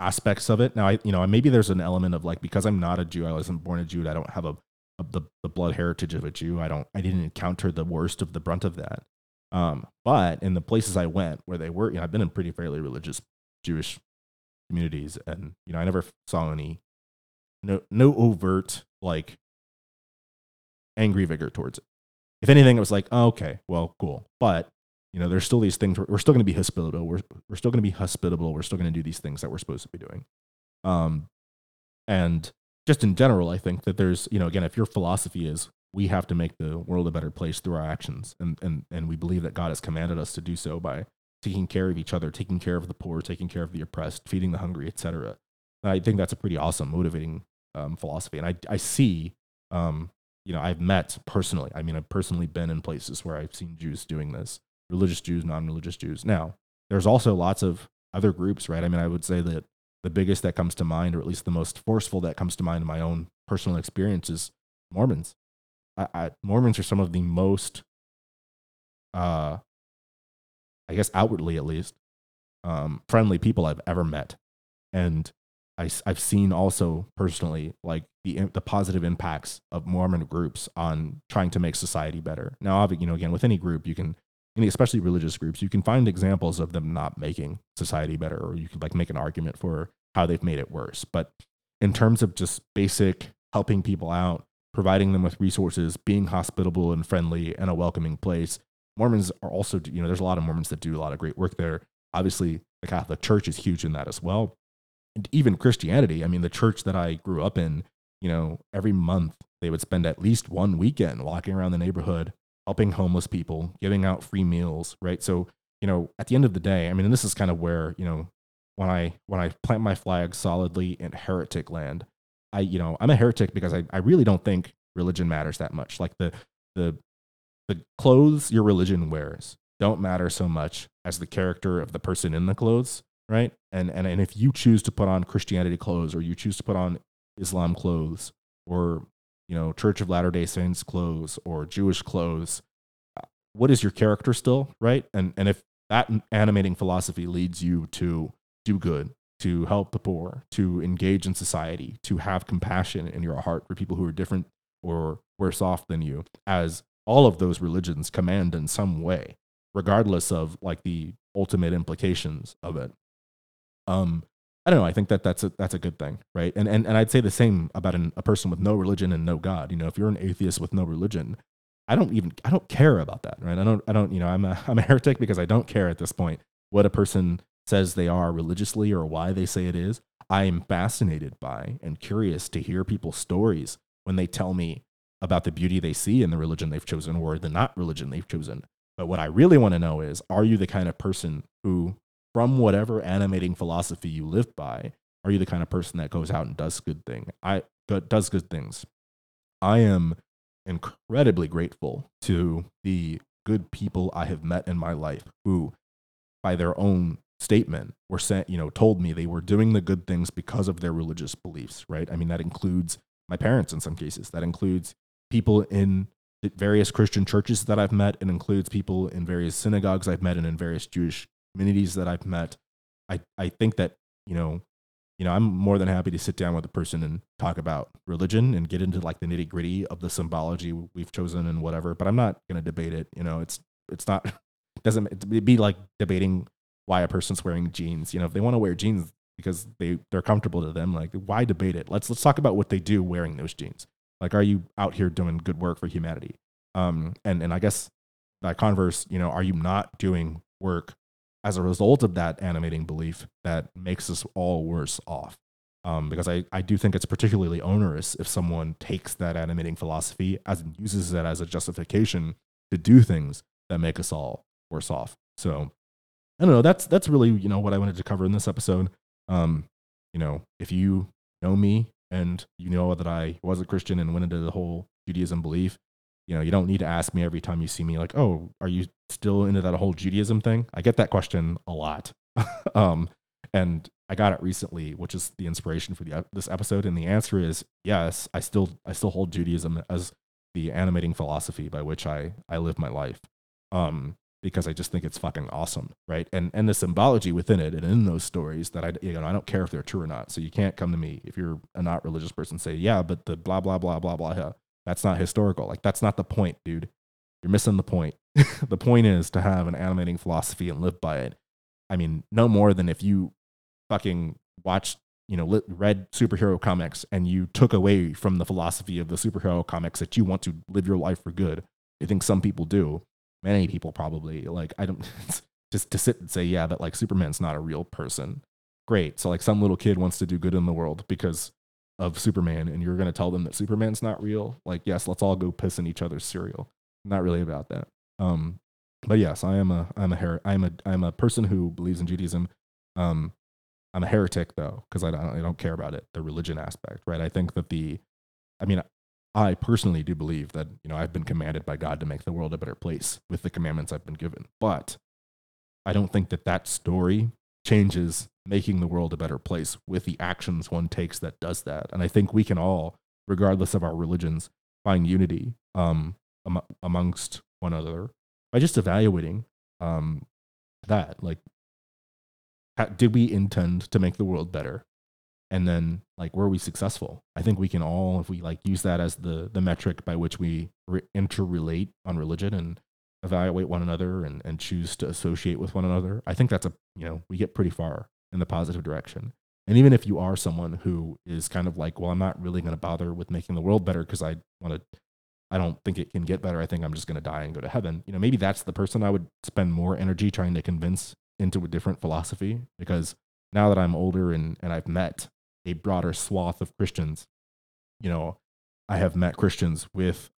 aspects of it. Now I you know maybe there's an element of like because I'm not a Jew, I wasn't born a Jew, I don't have a, a the the blood heritage of a Jew. I don't I didn't encounter the worst of the brunt of that. Um, but in the places I went where they were, you know, I've been in pretty fairly religious Jewish communities and you know i never saw any no no overt like angry vigor towards it. If anything it was like oh, okay well cool. But you know there's still these things we're, still going to be hospitable we're, we're still going to be hospitable we're still going to do these things that we're supposed to be doing. Um and just in general i think that there's you know again if your philosophy is we have to make the world a better place through our actions and and and we believe that god has commanded us to do so by taking care of each other, taking care of the poor, taking care of the oppressed, feeding the hungry, etc. I think that's a pretty awesome, motivating um, philosophy. And I, I see, um, you know, I've met personally. I mean, I've personally been in places where I've seen Jews doing this, religious Jews, non-religious Jews. Now, there's also lots of other groups, right? I mean, I would say that the biggest that comes to mind, or at least the most forceful that comes to mind in my own personal experience, is Mormons. I, I, Mormons are some of the most uh, I guess outwardly at least, um, friendly people I've ever met. And I, have seen also personally like the, the positive impacts of Mormon groups on trying to make society better. Now, you know, again, with any group, you can, especially religious groups, you can find examples of them not making society better, or you can like make an argument for how they've made it worse. But in terms of just basic helping people out, providing them with resources, being hospitable and friendly and a welcoming place, Mormons are also, you know, there's a lot of Mormons that do a lot of great work there. Obviously, the Catholic Church is huge in that as well. And even Christianity, I mean, the church that I grew up in, you know, every month they would spend at least one weekend walking around the neighborhood, helping homeless people, giving out free meals, right? So, you know, at the end of the day, I mean, and this is kind of where, you know, when I when I plant my flag solidly in heretic land, I, you know, I'm a heretic because I, I really don't think religion matters that much. Like the the the clothes your religion wears don't matter so much as the character of the person in the clothes, right? And and and if you choose to put on Christianity clothes or you choose to put on Islam clothes or you know Church of Latter-day Saints clothes or Jewish clothes, uh, what is your character still, right? And and if that animating philosophy leads you to do good, to help the poor, to engage in society, to have compassion in your heart for people who are different or worse off than you, as all of those religions command in some way, regardless of like the ultimate implications of it. Um, I don't know. I think that that's a that's a good thing, right? And and and I'd say the same about an, a person with no religion and no God. You know, if you're an atheist with no religion, I don't even I don't care about that, right? I don't I don't you know I'm a [laughs] I'm a heretic because I don't care at this point what a person says they are religiously or why they say it is. I am fascinated by and curious to hear people's stories when they tell me about the beauty they see in the religion they've chosen or the not religion they've chosen. But what I really want to know is are you the kind of person who, from whatever animating philosophy you live by, are you the kind of person that goes out and does good thing? I does good things. I am incredibly grateful to the good people I have met in my life who, by their own statement, were sent, you know, told me they were doing the good things because of their religious beliefs, right? I mean, that includes my parents in some cases. That includes people in various Christian churches that I've met. It includes people in various synagogues I've met and in various Jewish communities that I've met. I, I think that, you know, you know, I'm more than happy to sit down with a person and talk about religion and get into like the nitty gritty of the symbology we've chosen and whatever. But I'm not going to debate it. You know, it's it's not [laughs] doesn't it'd be like debating why a person's wearing jeans. You know, if they want to wear jeans because they they're comfortable to them, like why debate it? Let's let's talk about what they do wearing those jeans. Like, are you out here doing good work for humanity? Um, and and I guess by converse, you know, are you not doing work as a result of that animating belief that makes us all worse off? Um, because I, I do think it's particularly onerous if someone takes that animating philosophy as and uses it as a justification to do things that make us all worse off. So I don't know. That's that's really you know what I wanted to cover in this episode. Um, you know, if you know me and you know that I was a Christian and went into the whole Judaism belief, you know, you don't need to ask me every time you see me, like, oh, are you still into that whole Judaism thing? I get that question a lot. [laughs] um, and I got it recently, which is the inspiration for the, this episode. And the answer is yes, I still, I still hold Judaism as the animating philosophy by which I, I live my life. Um, because I just think it's fucking awesome, right? And and the symbology within it and in those stories that I you know I don't care if they're true or not. So you can't come to me if you're a not religious person and say yeah, but the blah blah blah blah blah yeah, that's not historical. Like that's not the point, dude. You're missing the point. [laughs] the point is to have an animating philosophy and live by it. I mean, no more than if you fucking watched you know read superhero comics and you took away from the philosophy of the superhero comics that you want to live your life for good. I think some people do many people probably like I don't [laughs] just to sit and say yeah that like Superman's not a real person. Great. So like some little kid wants to do good in the world because of Superman and you're going to tell them that Superman's not real. Like yes, let's all go piss in each other's cereal. Not really about that. Um but yes, I am a I'm a her- I'm a I'm a person who believes in Judaism. Um I'm a heretic though because I don't I don't care about it the religion aspect, right? I think that the I mean I personally do believe that, you know, I've been commanded by God to make the world a better place with the commandments I've been given. But I don't think that that story changes making the world a better place with the actions one takes that does that. And I think we can all, regardless of our religions, find unity um, am- amongst one another by just evaluating um, that. Like, did we intend to make the world better? And then like were we successful? I think we can all if we like use that as the the metric by which we re- interrelate on religion and evaluate one another and, and choose to associate with one another i think that's a you know we get pretty far in the positive direction. And even if you are someone who is kind of like well i'm not really going to bother with making the world better because i want to i don't think it can get better. I think i'm just going to die and go to heaven. You know maybe that's the person i would spend more energy trying to convince into a different philosophy because now that i'm older and, and i've met a broader swath of Christians. You know, I have met Christians with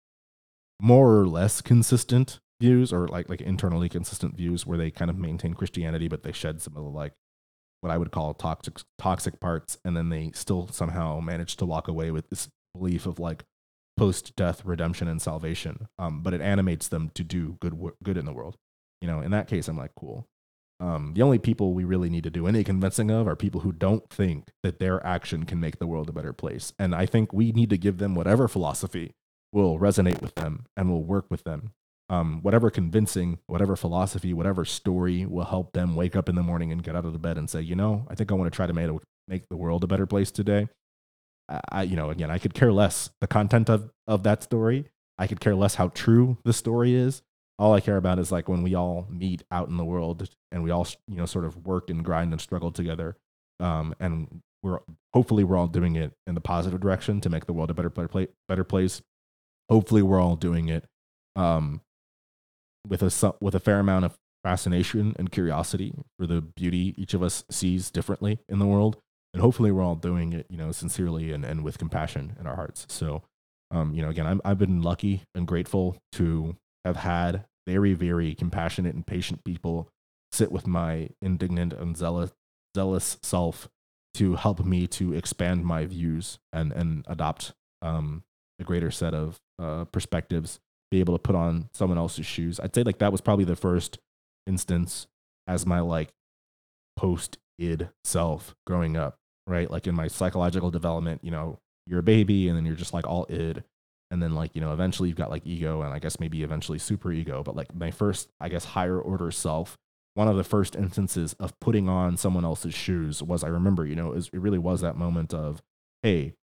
more or less consistent views or like like internally consistent views where they kind of maintain Christianity but they shed some of the like what I would call toxic toxic parts and then they still somehow manage to walk away with this belief of like post death redemption and salvation um, but it animates them to do good good in the world You know, in that case, I'm like, cool. Um, the only people we really need to do any convincing of are people who don't think that their action can make the world a better place. And I think we need to give them whatever philosophy will resonate with them and will work with them. Um, whatever convincing, whatever philosophy, whatever story will help them wake up in the morning and get out of the bed and say, you know, I think I want to try to make, make the world a better place today. I, you know, again, I could care less the content of, of that story. I could care less how true the story is all I care about is like when we all meet out in the world and we all you know sort of work and grind and struggle together, um, and we're hopefully we're all doing it in the positive direction to make the world a better better, better place. Hopefully, we're all doing it um, with a with a fair amount of fascination and curiosity for the beauty each of us sees differently in the world, and hopefully, we're all doing it you know sincerely and, and with compassion in our hearts. So, um, you know, again, I'm, I've been lucky and grateful to have had very, very compassionate and patient people sit with my indignant and zealous, zealous self to help me to expand my views and, and adopt um, a greater set of uh, perspectives, be able to put on someone else's shoes. I'd say like that was probably the first instance as my like post id self growing up, right? Like in my psychological development, you know, you're a baby and then you're just like all id and then like you know eventually you've got like ego and i guess maybe eventually super ego but like my first i guess higher order self one of the first instances of putting on someone else's shoes was i remember you know it, was, it really was that moment of hey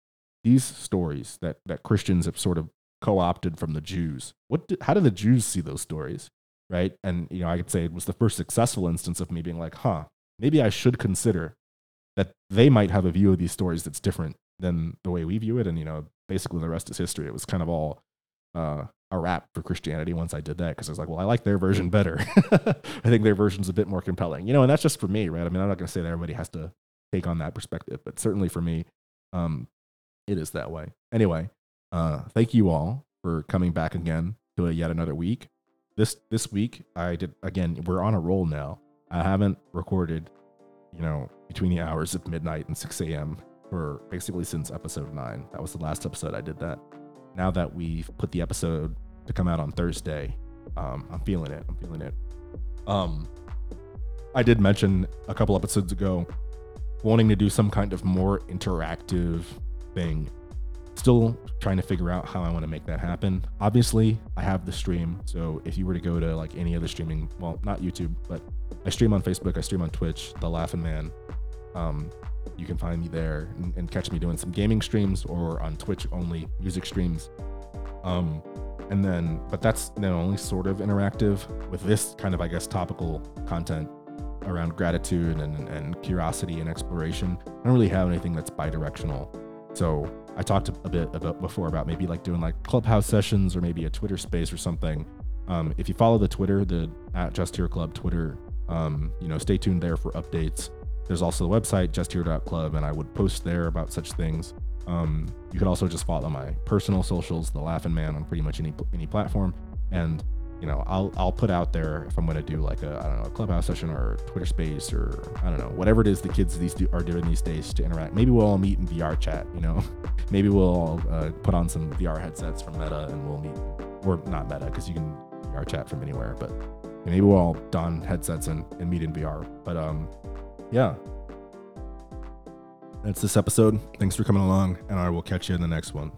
these stories that that christians have sort of co-opted from the jews what did, how do the jews see those stories right? And you know i could say it was the first successful instance of me being like huh maybe i should consider that they might have a view of these stories that's different than the way we view it and you know basically the rest is history. It was kind of all uh, a wrap for Christianity once I did that because I was like, well, I like their version better. [laughs] I think their version's a bit more compelling, you know, and that's just for me, right? I mean, I'm not going to say that everybody has to take on that perspective, but certainly for me, um, it is that way. Anyway, uh, thank you all for coming back again to a yet another week. This this week, I did again. We're on a roll now. I haven't recorded, you know, between the hours of midnight and 6 a.m for basically since episode nine. That was the last episode I did that. Now that we've put the episode to come out on Thursday, um, I'm feeling it. I'm feeling it. Um, I did mention a couple episodes ago wanting to do some kind of more interactive thing. Still trying to figure out how I want to make that happen. Obviously, I have the stream. So if you were to go to like any other streaming, well, not YouTube, but I stream on Facebook, I stream on Twitch, The Laughing Man. Um, you can find me there and, and, catch me doing some gaming streams or on Twitch only music streams. Um, and then, but that's then only sort of interactive with this kind of, I guess, topical content around gratitude and, and curiosity and exploration. I don't really have anything that's bi-directional. So I talked a bit about before about maybe like doing like clubhouse sessions or maybe a Twitter space or something. Um, if you follow the Twitter, the at Just Here Club Twitter, um, you know, stay tuned there for updates. There's also the website, justhere.club, and I would post there about such things. Um, you could also just follow my personal socials, the Laughing Man, on pretty much any any platform. And you know, I'll I'll put out there if I'm going to do like a I don't know a clubhouse session or Twitter Space or I don't know whatever it is the kids these do, are doing these days to interact. Maybe we'll all meet in VR chat. You know, [laughs] maybe we'll all uh, put on some VR headsets from Meta and we'll meet, or not Meta because you can VR chat from anywhere, but maybe we'll all don headsets and, and meet in VR. But um, yeah. That's this episode. Thanks for coming along, and I will catch you in the next one.